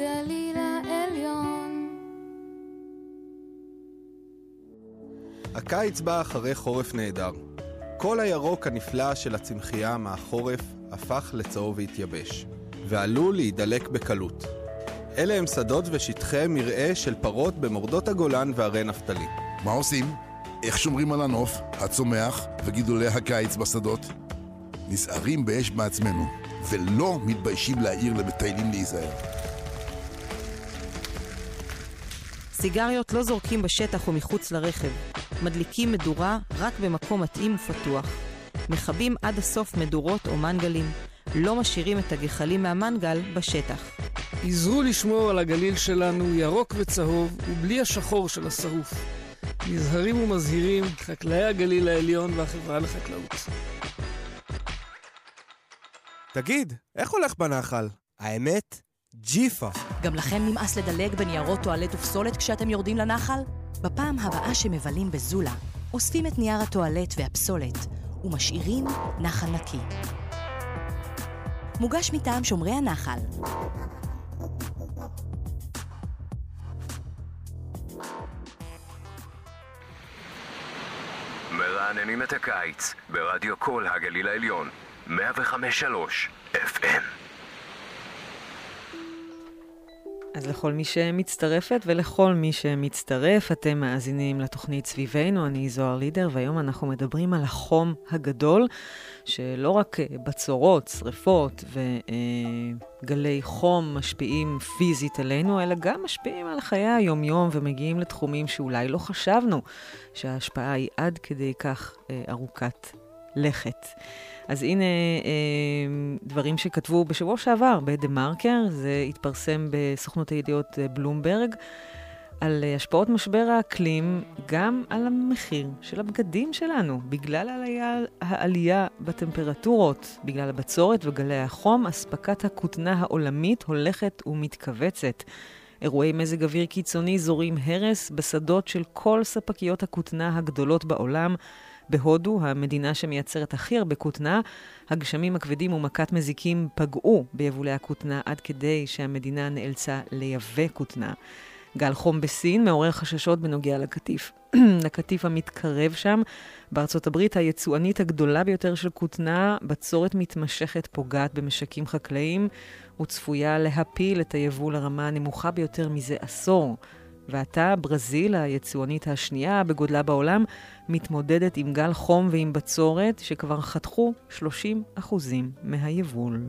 הגליל העליון. הקיץ בא אחרי חורף נהדר. כל הירוק הנפלא של הצמחייה מהחורף הפך לצהוב והתייבש, ועלול להידלק בקלות. אלה הם שדות ושטחי מרעה של פרות במורדות הגולן והרי נפתלי. מה עושים? איך שומרים על הנוף, הצומח וגידולי הקיץ בשדות? נזהרים באש בעצמנו, ולא מתביישים להעיר למטיילים להיזהר. סיגריות לא זורקים בשטח או מחוץ לרכב. מדליקים מדורה רק במקום מתאים ופתוח. מכבים עד הסוף מדורות או מנגלים. לא משאירים את הגחלים מהמנגל בשטח. עזרו לשמור על הגליל שלנו ירוק וצהוב ובלי השחור של השרוף. נזהרים ומזהירים חקלאי הגליל העליון והחברה לחקלאות. תגיד, איך הולך בנחל? האמת, ג'יפה. גם לכם נמאס לדלג בניירות טואלט ופסולת כשאתם יורדים לנחל? בפעם הבאה שמבלים בזולה, אוספים את נייר הטואלט והפסולת ומשאירים נחל נקי. מוגש מטעם שומרי הנחל. מרעננים את הקיץ ברדיו כל הגליל העליון, 105.3 FM. אז לכל מי שמצטרפת ולכל מי שמצטרף, אתם מאזינים לתוכנית סביבנו, אני זוהר לידר, והיום אנחנו מדברים על החום הגדול, שלא רק בצורות, שריפות וגלי חום משפיעים פיזית עלינו, אלא גם משפיעים על חיי היומיום ומגיעים לתחומים שאולי לא חשבנו שההשפעה היא עד כדי כך ארוכת לכת. אז הנה אה, דברים שכתבו בשבוע שעבר בדה מרקר, זה התפרסם בסוכנות הידיעות בלומברג, על השפעות משבר האקלים גם על המחיר של הבגדים שלנו. בגלל העלייה, העלייה בטמפרטורות, בגלל הבצורת וגלי החום, אספקת הכותנה העולמית הולכת ומתכווצת. אירועי מזג אוויר קיצוני זורים הרס בשדות של כל ספקיות הכותנה הגדולות בעולם. בהודו, המדינה שמייצרת הכי הרבה כותנה, הגשמים הכבדים ומכת מזיקים פגעו ביבולי הכותנה עד כדי שהמדינה נאלצה לייבא כותנה. גל חום בסין מעורר חששות בנוגע לקטיף. [clears throat] לקטיף המתקרב שם. בארצות הברית, היצואנית הגדולה ביותר של כותנה, בצורת מתמשכת פוגעת במשקים חקלאיים וצפויה להפיל את היבול לרמה הנמוכה ביותר מזה עשור. ועתה ברזיל, היצואנית השנייה בגודלה בעולם, מתמודדת עם גל חום ועם בצורת שכבר חתכו 30% מהיבול.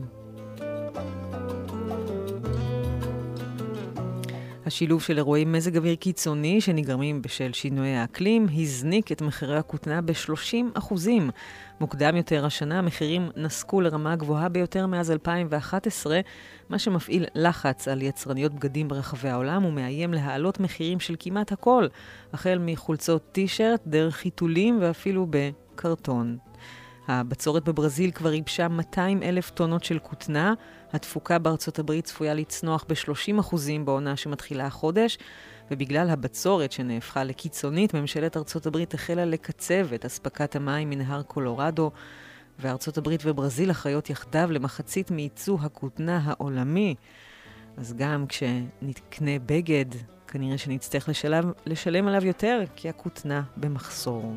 השילוב של אירועי מזג אוויר קיצוני שנגרמים בשל שינויי האקלים הזניק את מחירי הכותנה ב-30%. מוקדם יותר השנה המחירים נסקו לרמה גבוהה ביותר מאז 2011, מה שמפעיל לחץ על יצרניות בגדים ברחבי העולם ומאיים להעלות מחירים של כמעט הכל, החל מחולצות טישרט, דרך חיתולים ואפילו בקרטון. הבצורת בברזיל כבר ייבשה 200 אלף טונות של כותנה, התפוקה בארצות הברית צפויה לצנוח ב-30% בעונה שמתחילה החודש, ובגלל הבצורת שנהפכה לקיצונית, ממשלת ארצות הברית החלה לקצב את אספקת המים מנהר קולורדו, וארצות הברית וברזיל אחראיות יחדיו למחצית מייצוא הכותנה העולמי. אז גם כשנקנה בגד, כנראה שנצטרך לשלם, לשלם עליו יותר, כי הכותנה במחסור.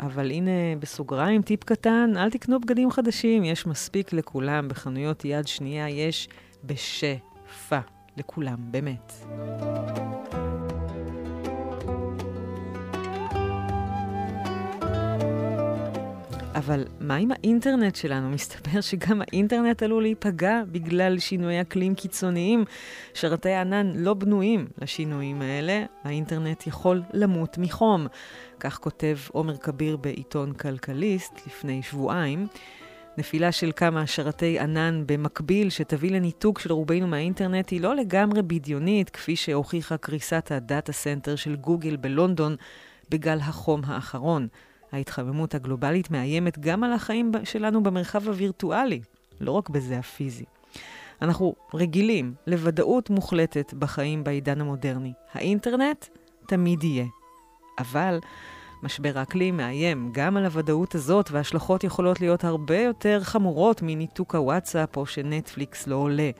אבל הנה, בסוגריים, טיפ קטן, אל תקנו בגדים חדשים, יש מספיק לכולם. בחנויות יד שנייה יש בשפע לכולם, באמת. אבל מה עם האינטרנט שלנו? [laughs] מסתבר שגם האינטרנט עלול להיפגע בגלל שינויי אקלים קיצוניים. שרתי הענן לא בנויים לשינויים האלה, האינטרנט יכול למות מחום. כך כותב עומר כביר בעיתון כלכליסט לפני שבועיים. נפילה של כמה שרתי ענן במקביל שתביא לניתוק של רובנו מהאינטרנט היא לא לגמרי בדיונית, כפי שהוכיחה קריסת ה data center של גוגל בלונדון בגל החום האחרון. ההתחממות הגלובלית מאיימת גם על החיים שלנו במרחב הווירטואלי, לא רק בזה הפיזי. אנחנו רגילים לוודאות מוחלטת בחיים בעידן המודרני. האינטרנט תמיד יהיה. אבל משבר האקלים מאיים גם על הוודאות הזאת, וההשלכות יכולות להיות הרבה יותר חמורות מניתוק הוואטסאפ או שנטפליקס לא עולה.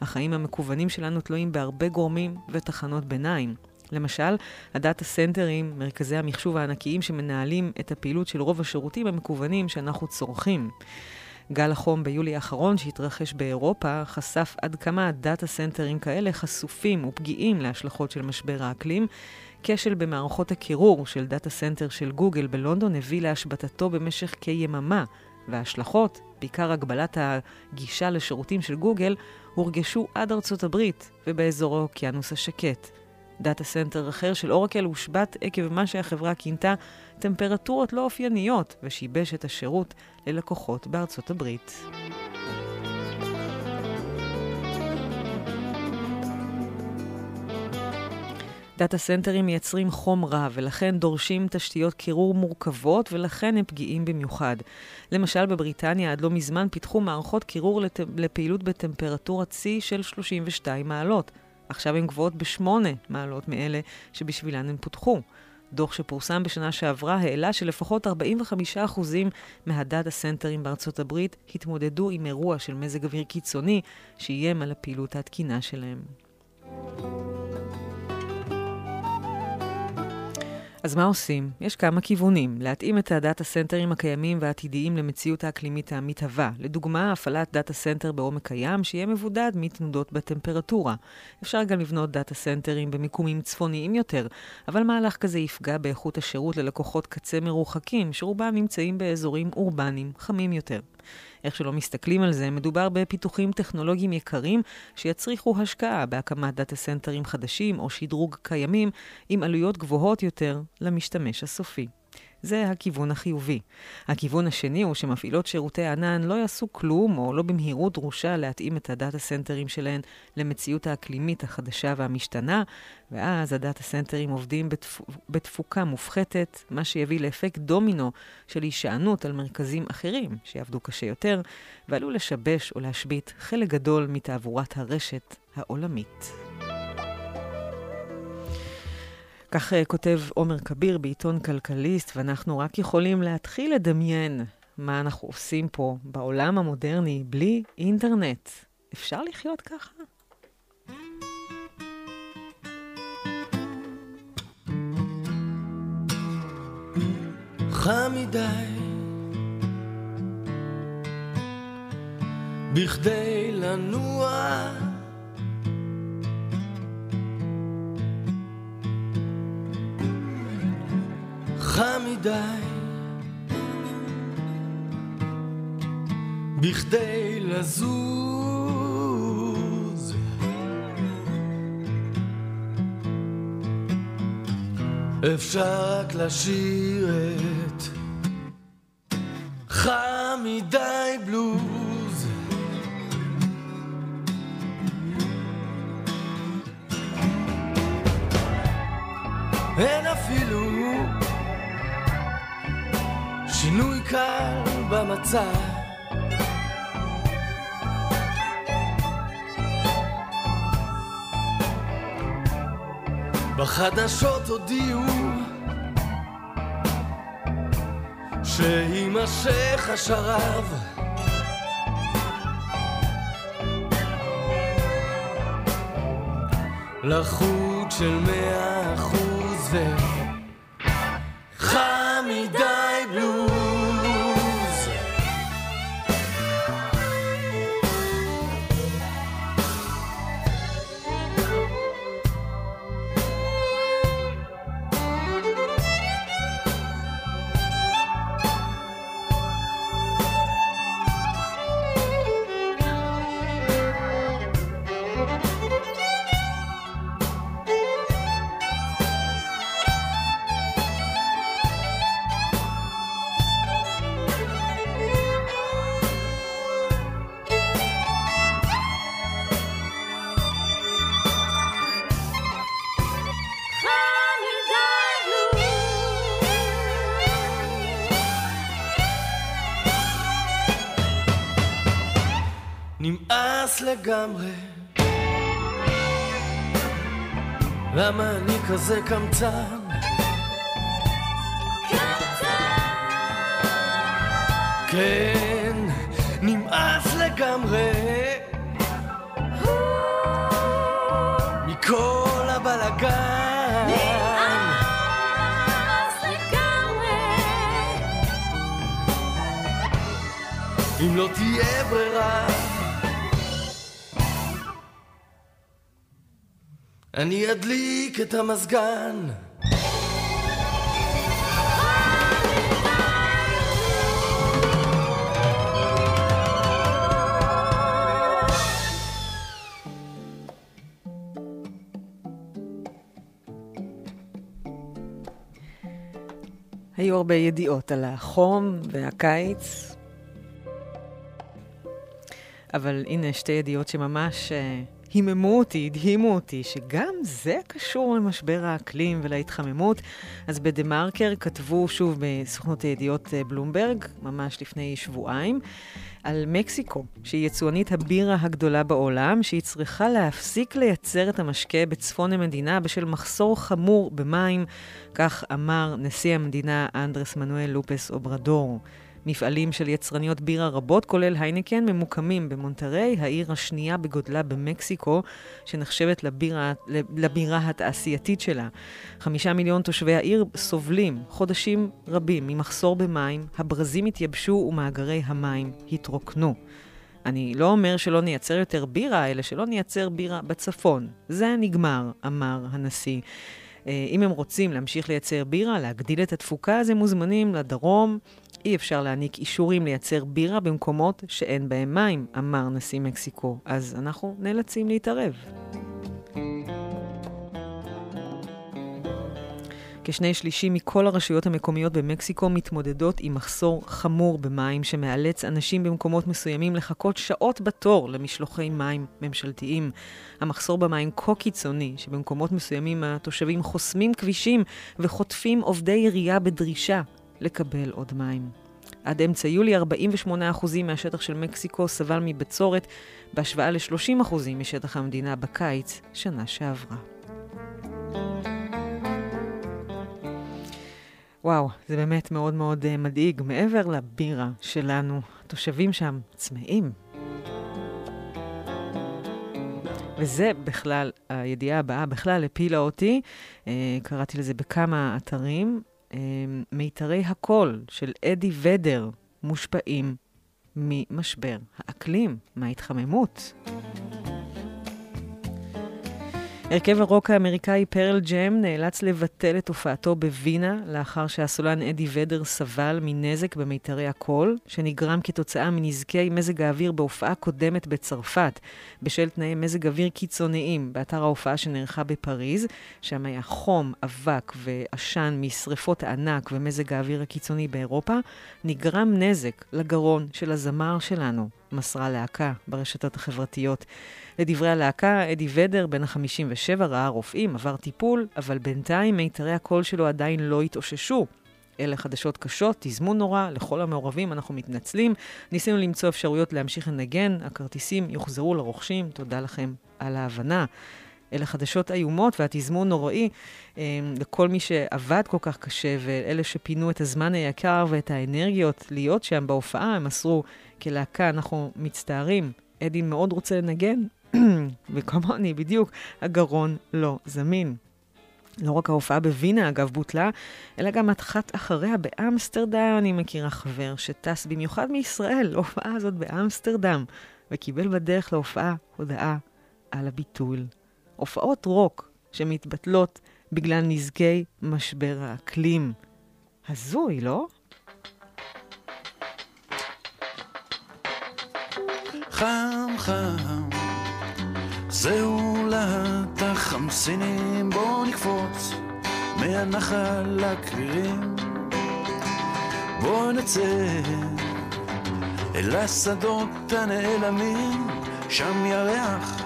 החיים המקוונים שלנו תלויים בהרבה גורמים ותחנות ביניים. למשל, הדאטה סנטרים, מרכזי המחשוב הענקיים שמנהלים את הפעילות של רוב השירותים המקוונים שאנחנו צורכים. גל החום ביולי האחרון שהתרחש באירופה חשף עד כמה הדאטה סנטרים כאלה חשופים ופגיעים להשלכות של משבר האקלים. כשל במערכות הקירור של דאטה סנטר של גוגל בלונדון הביא להשבתתו במשך כיממה, וההשלכות, בעיקר הגבלת הגישה לשירותים של גוגל, הורגשו עד ארצות הברית ובאזור האוקיינוס השקט. דאטה סנטר אחר של אורקל הושבת עקב מה שהחברה כינתה טמפרטורות לא אופייניות, ושיבש את השירות ללקוחות בארצות הברית. דאטה סנטרים מייצרים חום רב ולכן דורשים תשתיות קירור מורכבות ולכן הם פגיעים במיוחד. למשל בבריטניה עד לא מזמן פיתחו מערכות קירור לת... לפעילות בטמפרטורת שיא של 32 מעלות. עכשיו הן גבוהות בשמונה מעלות מאלה שבשבילן הן פותחו. דוח שפורסם בשנה שעברה העלה שלפחות 45% מהדאטה סנטרים בארצות הברית התמודדו עם אירוע של מזג אוויר קיצוני שאיים על הפעילות התקינה שלהם. אז מה עושים? יש כמה כיוונים. להתאים את הדאטה סנטרים הקיימים והעתידיים למציאות האקלימית המתהווה. לדוגמה, הפעלת דאטה סנטר בעומק הים, שיהיה מבודד מתנודות בטמפרטורה. אפשר גם לבנות דאטה סנטרים במיקומים צפוניים יותר, אבל מהלך כזה יפגע באיכות השירות ללקוחות קצה מרוחקים, שרובם נמצאים באזורים אורבניים חמים יותר. איך שלא מסתכלים על זה, מדובר בפיתוחים טכנולוגיים יקרים שיצריכו השקעה בהקמת דאטה סנטרים חדשים או שדרוג קיימים עם עלויות גבוהות יותר למשתמש הסופי. זה הכיוון החיובי. הכיוון השני הוא שמפעילות שירותי ענן לא יעשו כלום או לא במהירות דרושה להתאים את הדאטה סנטרים שלהן למציאות האקלימית החדשה והמשתנה, ואז הדאטה סנטרים עובדים בתפ... בתפוקה מופחתת, מה שיביא לאפקט דומינו של הישענות על מרכזים אחרים שיעבדו קשה יותר, ועלול לשבש או להשבית חלק גדול מתעבורת הרשת העולמית. כך uh, כותב עומר כביר בעיתון כלכליסט, ואנחנו רק יכולים להתחיל לדמיין מה אנחנו עושים פה בעולם המודרני בלי אינטרנט. אפשר לחיות ככה? חם מדי בכדי לנוע חם מדי. בכדי לזוז. אפשר רק לשיר את חם מדי בלוז קל במצב. בחדשות הודיעו שיימשך השרב. לחוט של מאה אחוז ו... כזה קמצן. קמצן! כן, נמאס לגמרי מכל הבלגן. נמאס לגמרי אם לא תהיה ברירה אני אדליק את המזגן. היו הרבה ידיעות על החום והקיץ, אבל הנה שתי ידיעות שממש uh, היממו אותי, הדהימו אותי, שגם זה קשור למשבר האקלים ולהתחממות. אז בדה מרקר כתבו שוב בסוכנות הידיעות uh, בלומברג, ממש לפני שבועיים, על מקסיקו, שהיא יצואנית הבירה הגדולה בעולם, שהיא צריכה להפסיק לייצר את המשקה בצפון המדינה בשל מחסור חמור במים, כך אמר נשיא המדינה אנדרס מנואל לופס אוברדור. מפעלים של יצרניות בירה רבות, כולל היינקן, ממוקמים במונטריי, העיר השנייה בגודלה במקסיקו, שנחשבת לבירה, לבירה התעשייתית שלה. חמישה מיליון תושבי העיר סובלים חודשים רבים ממחסור במים, הברזים התייבשו ומאגרי המים התרוקנו. אני לא אומר שלא נייצר יותר בירה, אלא שלא נייצר בירה בצפון. זה נגמר, אמר הנשיא. אם הם רוצים להמשיך לייצר בירה, להגדיל את התפוקה, אז הם מוזמנים לדרום. אי אפשר להעניק אישורים לייצר בירה במקומות שאין בהם מים, אמר נשיא מקסיקו. אז אנחנו נאלצים להתערב. כשני שלישים מכל הרשויות המקומיות במקסיקו מתמודדות עם מחסור חמור במים שמאלץ אנשים במקומות מסוימים לחכות שעות בתור למשלוחי מים ממשלתיים. המחסור במים כה קיצוני, שבמקומות מסוימים התושבים חוסמים כבישים וחוטפים עובדי עירייה בדרישה לקבל עוד מים. עד אמצע יולי 48% מהשטח של מקסיקו סבל מבצורת, בהשוואה ל-30% משטח המדינה בקיץ שנה שעברה. וואו, זה באמת מאוד מאוד uh, מדאיג. מעבר לבירה שלנו, התושבים שם צמאים. וזה בכלל, הידיעה הבאה בכלל הפילה אותי, uh, קראתי לזה בכמה אתרים. Uh, מיתרי הקול של אדי ודר מושפעים ממשבר האקלים, מההתחממות. הרכב הרוק האמריקאי פרל ג'ם נאלץ לבטל את הופעתו בווינה לאחר שהסולן אדי ודר סבל מנזק במיתרי הקול, שנגרם כתוצאה מנזקי מזג האוויר בהופעה קודמת בצרפת, בשל תנאי מזג אוויר קיצוניים באתר ההופעה שנערכה בפריז, שם היה חום, אבק ועשן משרפות הענק ומזג האוויר הקיצוני באירופה, נגרם נזק לגרון של הזמר שלנו, מסרה להקה ברשתות החברתיות. לדברי הלהקה, אדי ודר, בן ה-57, ראה רופאים, עבר טיפול, אבל בינתיים מיתרי הקול שלו עדיין לא התאוששו. אלה חדשות קשות, תזמון נורא, לכל המעורבים אנחנו מתנצלים. ניסינו למצוא אפשרויות להמשיך לנגן, הכרטיסים יוחזרו לרוכשים, תודה לכם על ההבנה. אלה חדשות איומות והתזמון נוראי אה, לכל מי שעבד כל כך קשה ואלה שפינו את הזמן היקר ואת האנרגיות להיות שם בהופעה, הם מסרו כלהקה, אנחנו מצטערים. אדי מאוד רוצה לנגן, [clears throat] וכמוני בדיוק, הגרון לא זמין. לא רק ההופעה בווינה, אגב, בוטלה, אלא גם אחת אחריה באמסטרדם. אני מכירה חבר שטס במיוחד מישראל להופעה הזאת באמסטרדם, וקיבל בדרך להופעה הודעה על הביטול. הופעות רוק שמתבטלות בגלל נזקי משבר האקלים. הזוי, לא? חם חם, זהו להט החמסינים, בוא נקפוץ מהנחל לקרירים. בוא נצא אל השדות הנעלמים, שם ירח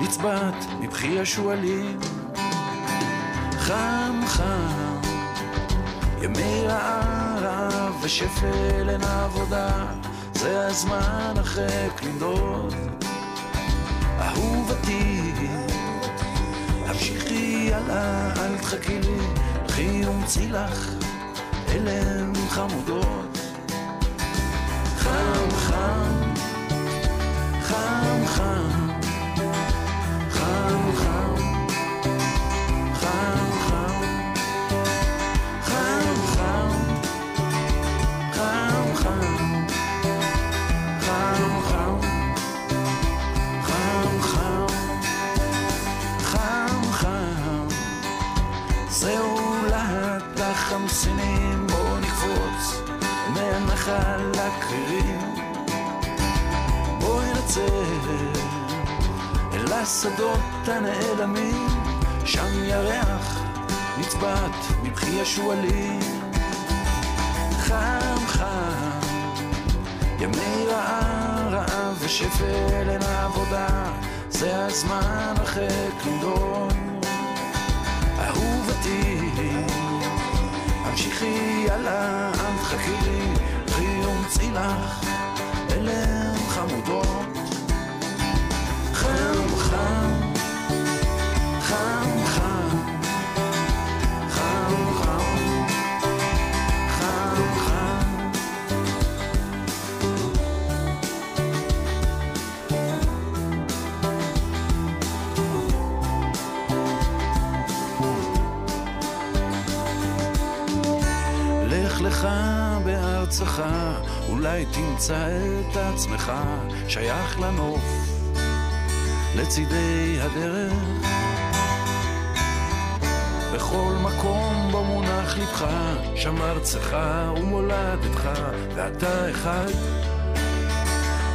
נצבט מבכי השועלים. חם חם, ימי רעב ושפל אין עבודה. זה הזמן החק לנדוד. אהובתי, המשיכי הלאה, אל תחכי לי, קחי ומצאי לך אלם חמודות. חם, חם, חם, חם, מהנחל לקרירים, בואי נצא אל השדות הנעלמים, שם ירח נצבט מבכי השועלים. חם חם, ימי רעה רעה ושפל אין עבודה, זה הזמן הרחק לנדון. אהובתי, המשיכי הלאה, אל תחכי תמצאי לך, אלה חמודות. בארצך, אולי תמצא את עצמך שייך לנוף, לצידי הדרך. בכל מקום בו מונח לבך, שם ארצך ומולדתך, ואתה אחד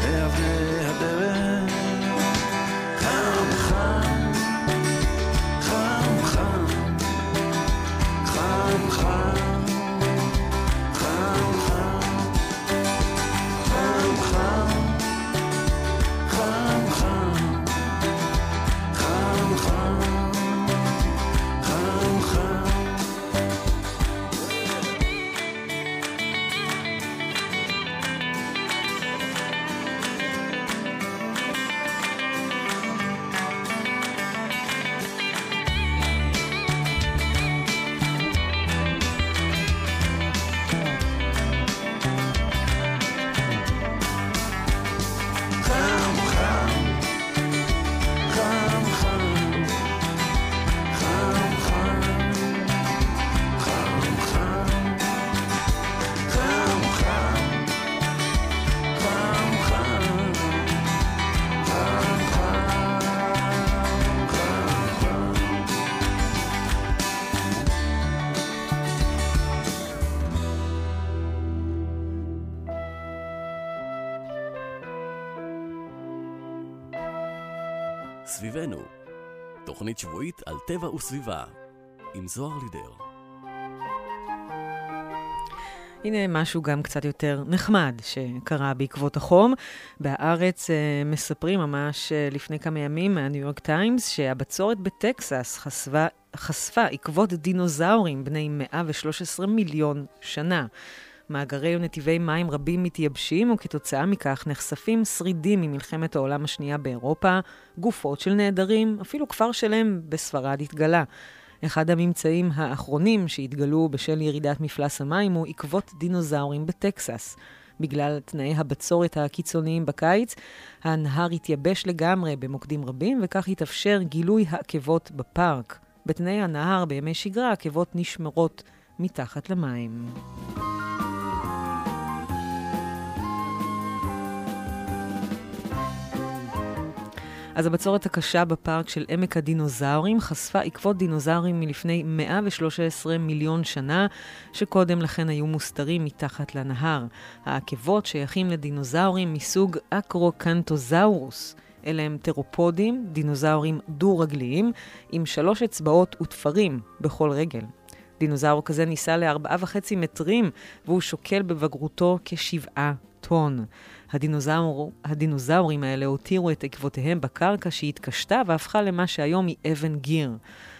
מאבני הדרך. סביבנו, תוכנית שבועית על טבע וסביבה, עם זוהר לידר. הנה משהו גם קצת יותר נחמד שקרה בעקבות החום. בהארץ אה, מספרים ממש אה, לפני כמה ימים מהניו יורק טיימס שהבצורת בטקסס חשפה, חשפה עקבות דינוזאורים בני 113 מיליון שנה. מאגרי ונתיבי מים רבים מתייבשים, וכתוצאה מכך נחשפים שרידים ממלחמת העולם השנייה באירופה, גופות של נעדרים, אפילו כפר שלם בספרד התגלה. אחד הממצאים האחרונים שהתגלו בשל ירידת מפלס המים הוא עקבות דינוזאורים בטקסס. בגלל תנאי הבצורת הקיצוניים בקיץ, הנהר התייבש לגמרי במוקדים רבים, וכך התאפשר גילוי העקבות בפארק. בתנאי הנהר בימי שגרה העקבות נשמרות מתחת למים. אז הבצורת הקשה בפארק של עמק הדינוזאורים חשפה עקבות דינוזאורים מלפני 113 מיליון שנה, שקודם לכן היו מוסתרים מתחת לנהר. העקבות שייכים לדינוזאורים מסוג אקרוקנטוזאורוס. אלה הם תרופודים, דינוזאורים דו-רגליים, עם שלוש אצבעות ותפרים בכל רגל. דינוזאור כזה נישא לארבעה וחצי מטרים, והוא שוקל בבגרותו כשבעה טון. הדינוזאור, הדינוזאורים האלה הותירו את עקבותיהם בקרקע שהתקשתה והפכה למה שהיום היא אבן גיר.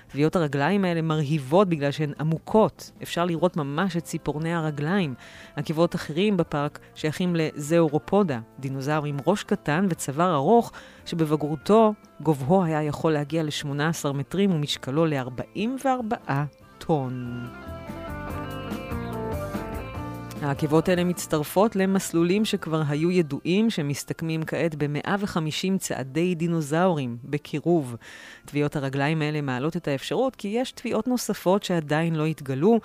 טביעות הרגליים האלה מרהיבות בגלל שהן עמוקות. אפשר לראות ממש את ציפורני הרגליים. עקבות אחרים בפארק שייכים לזאורופודה, דינוזאור עם ראש קטן וצוואר ארוך, שבבגרותו גובהו היה יכול להגיע ל-18 מטרים ומשקלו ל-44 טון. העקבות האלה מצטרפות למסלולים שכבר היו ידועים, שמסתכמים כעת ב-150 צעדי דינוזאורים בקירוב. טביעות הרגליים האלה מעלות את האפשרות כי יש טביעות נוספות שעדיין לא התגלו.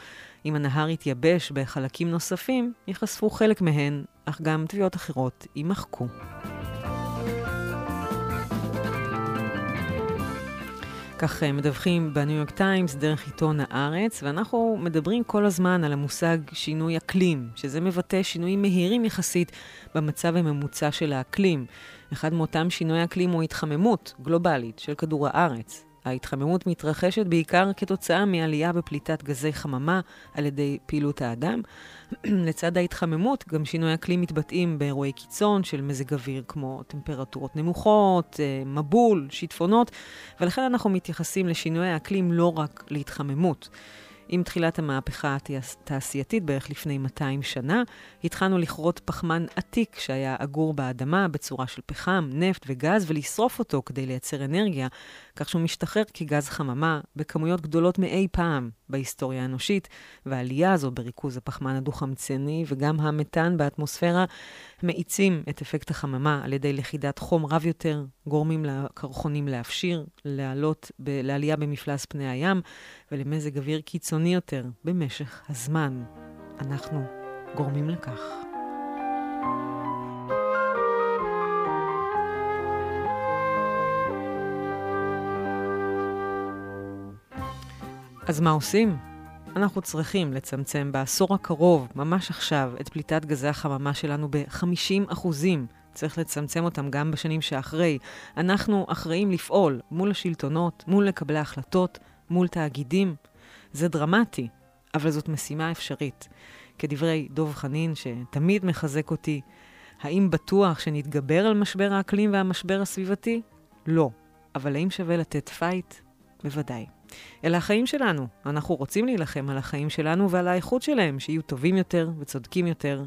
אם הנהר יתייבש בחלקים נוספים, ייחשפו חלק מהן, אך גם טביעות אחרות יימחקו. כך אה, מדווחים בניו יורק טיימס דרך עיתון הארץ, ואנחנו מדברים כל הזמן על המושג שינוי אקלים, שזה מבטא שינויים מהירים יחסית במצב הממוצע של האקלים. אחד מאותם שינויי אקלים הוא התחממות גלובלית של כדור הארץ. ההתחממות מתרחשת בעיקר כתוצאה מעלייה בפליטת גזי חממה על ידי פעילות האדם. [clears throat] לצד ההתחממות, גם שינוי אקלים מתבטאים באירועי קיצון של מזג אוויר כמו טמפרטורות נמוכות, אה, מבול, שיטפונות, ולכן אנחנו מתייחסים לשינוי האקלים לא רק להתחממות. עם תחילת המהפכה התעשייתית, בערך לפני 200 שנה, התחלנו לכרות פחמן עתיק שהיה אגור באדמה בצורה של פחם, נפט וגז, ולשרוף אותו כדי לייצר אנרגיה, כך שהוא משתחרר כגז חממה בכמויות גדולות מאי פעם בהיסטוריה האנושית, והעלייה הזו בריכוז הפחמן הדו-חמצני וגם המתאן באטמוספירה מאיצים את אפקט החממה על ידי לכידת חום רב יותר, גורמים לקרחונים להפשיר, לעלות, ב- לעלייה במפלס פני הים ולמזג אוויר קיצוני יותר במשך הזמן. אנחנו גורמים לכך. אז מה עושים? אנחנו צריכים לצמצם בעשור הקרוב, ממש עכשיו, את פליטת גזי החממה שלנו ב-50 אחוזים. צריך לצמצם אותם גם בשנים שאחרי. אנחנו אחראים לפעול מול השלטונות, מול לקבלי החלטות, מול תאגידים. זה דרמטי, אבל זאת משימה אפשרית. כדברי דב חנין, שתמיד מחזק אותי, האם בטוח שנתגבר על משבר האקלים והמשבר הסביבתי? לא. אבל האם שווה לתת fight? בוודאי. אלה החיים שלנו. אנחנו רוצים להילחם על החיים שלנו ועל האיכות שלהם, שיהיו טובים יותר וצודקים יותר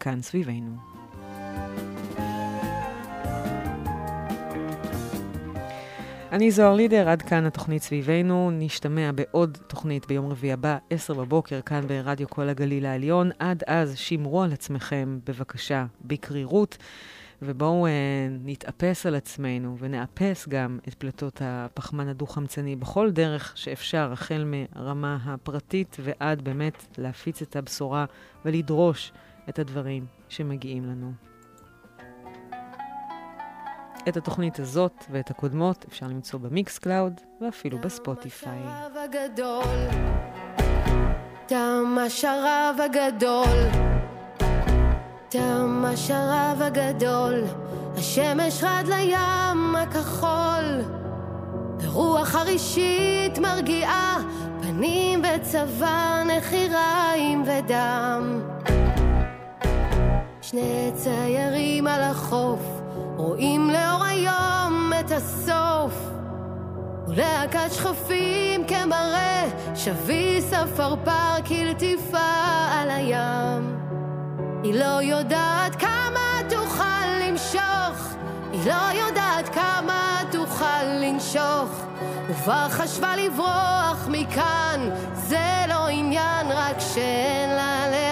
כאן סביבנו. אני זוהר לידר, עד כאן התוכנית סביבנו. נשתמע בעוד תוכנית ביום רביעי הבא, 10 בבוקר, כאן ברדיו כל הגליל העליון. עד אז, שמרו על עצמכם, בבקשה, בקרירות. ובואו אה, נתאפס על עצמנו ונאפס גם את פליטות הפחמן הדו-חמצני בכל דרך שאפשר, החל מרמה הפרטית ועד באמת להפיץ את הבשורה ולדרוש את הדברים שמגיעים לנו. את התוכנית הזאת ואת הקודמות אפשר למצוא ב Mixcloud ואפילו בספוטיפיי. תם השרב הגדול תם השרב הגדול, השמש רד לים הכחול. ורוח חרישית מרגיעה, פנים בצבא, נחיריים ודם. שני ציירים על החוף, רואים לאור היום את הסוף. ולהקת שכפים כמראה, שביס עפרפר כלטיפה על הים. היא לא יודעת כמה תוכל למשוך, היא לא יודעת כמה תוכל לנשוך. וכבר חשבה לברוח מכאן, זה לא עניין, רק שאין לה לאן.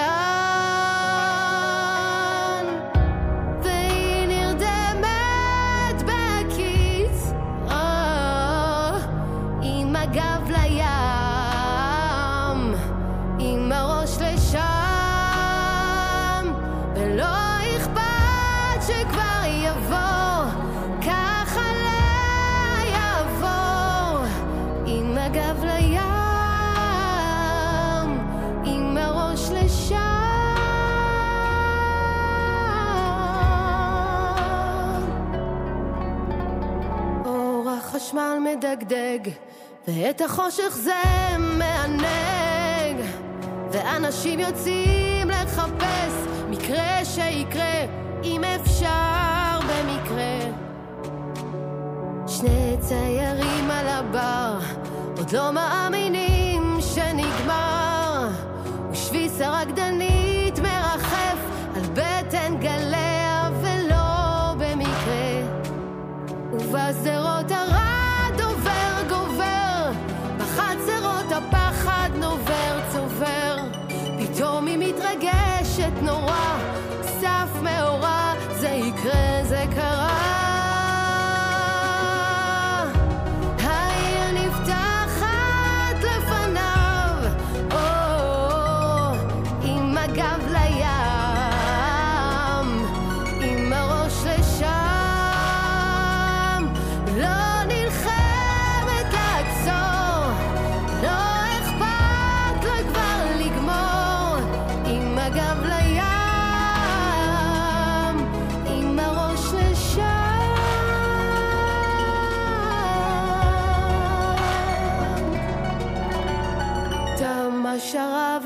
מדגדג, ואת החושך זה מענג, ואנשים יוצאים לחפש מקרה שיקרה, אם אפשר במקרה. שני ציירים על הבר, עוד לא מאמינים שנגמר, ושביס הרקדנית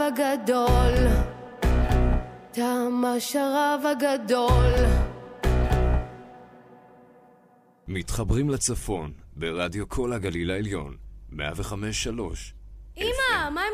הגדול, תם השרב הגדול. מתחברים לצפון ברדיו כל הגליל העליון, 105.3 אמא, מה עם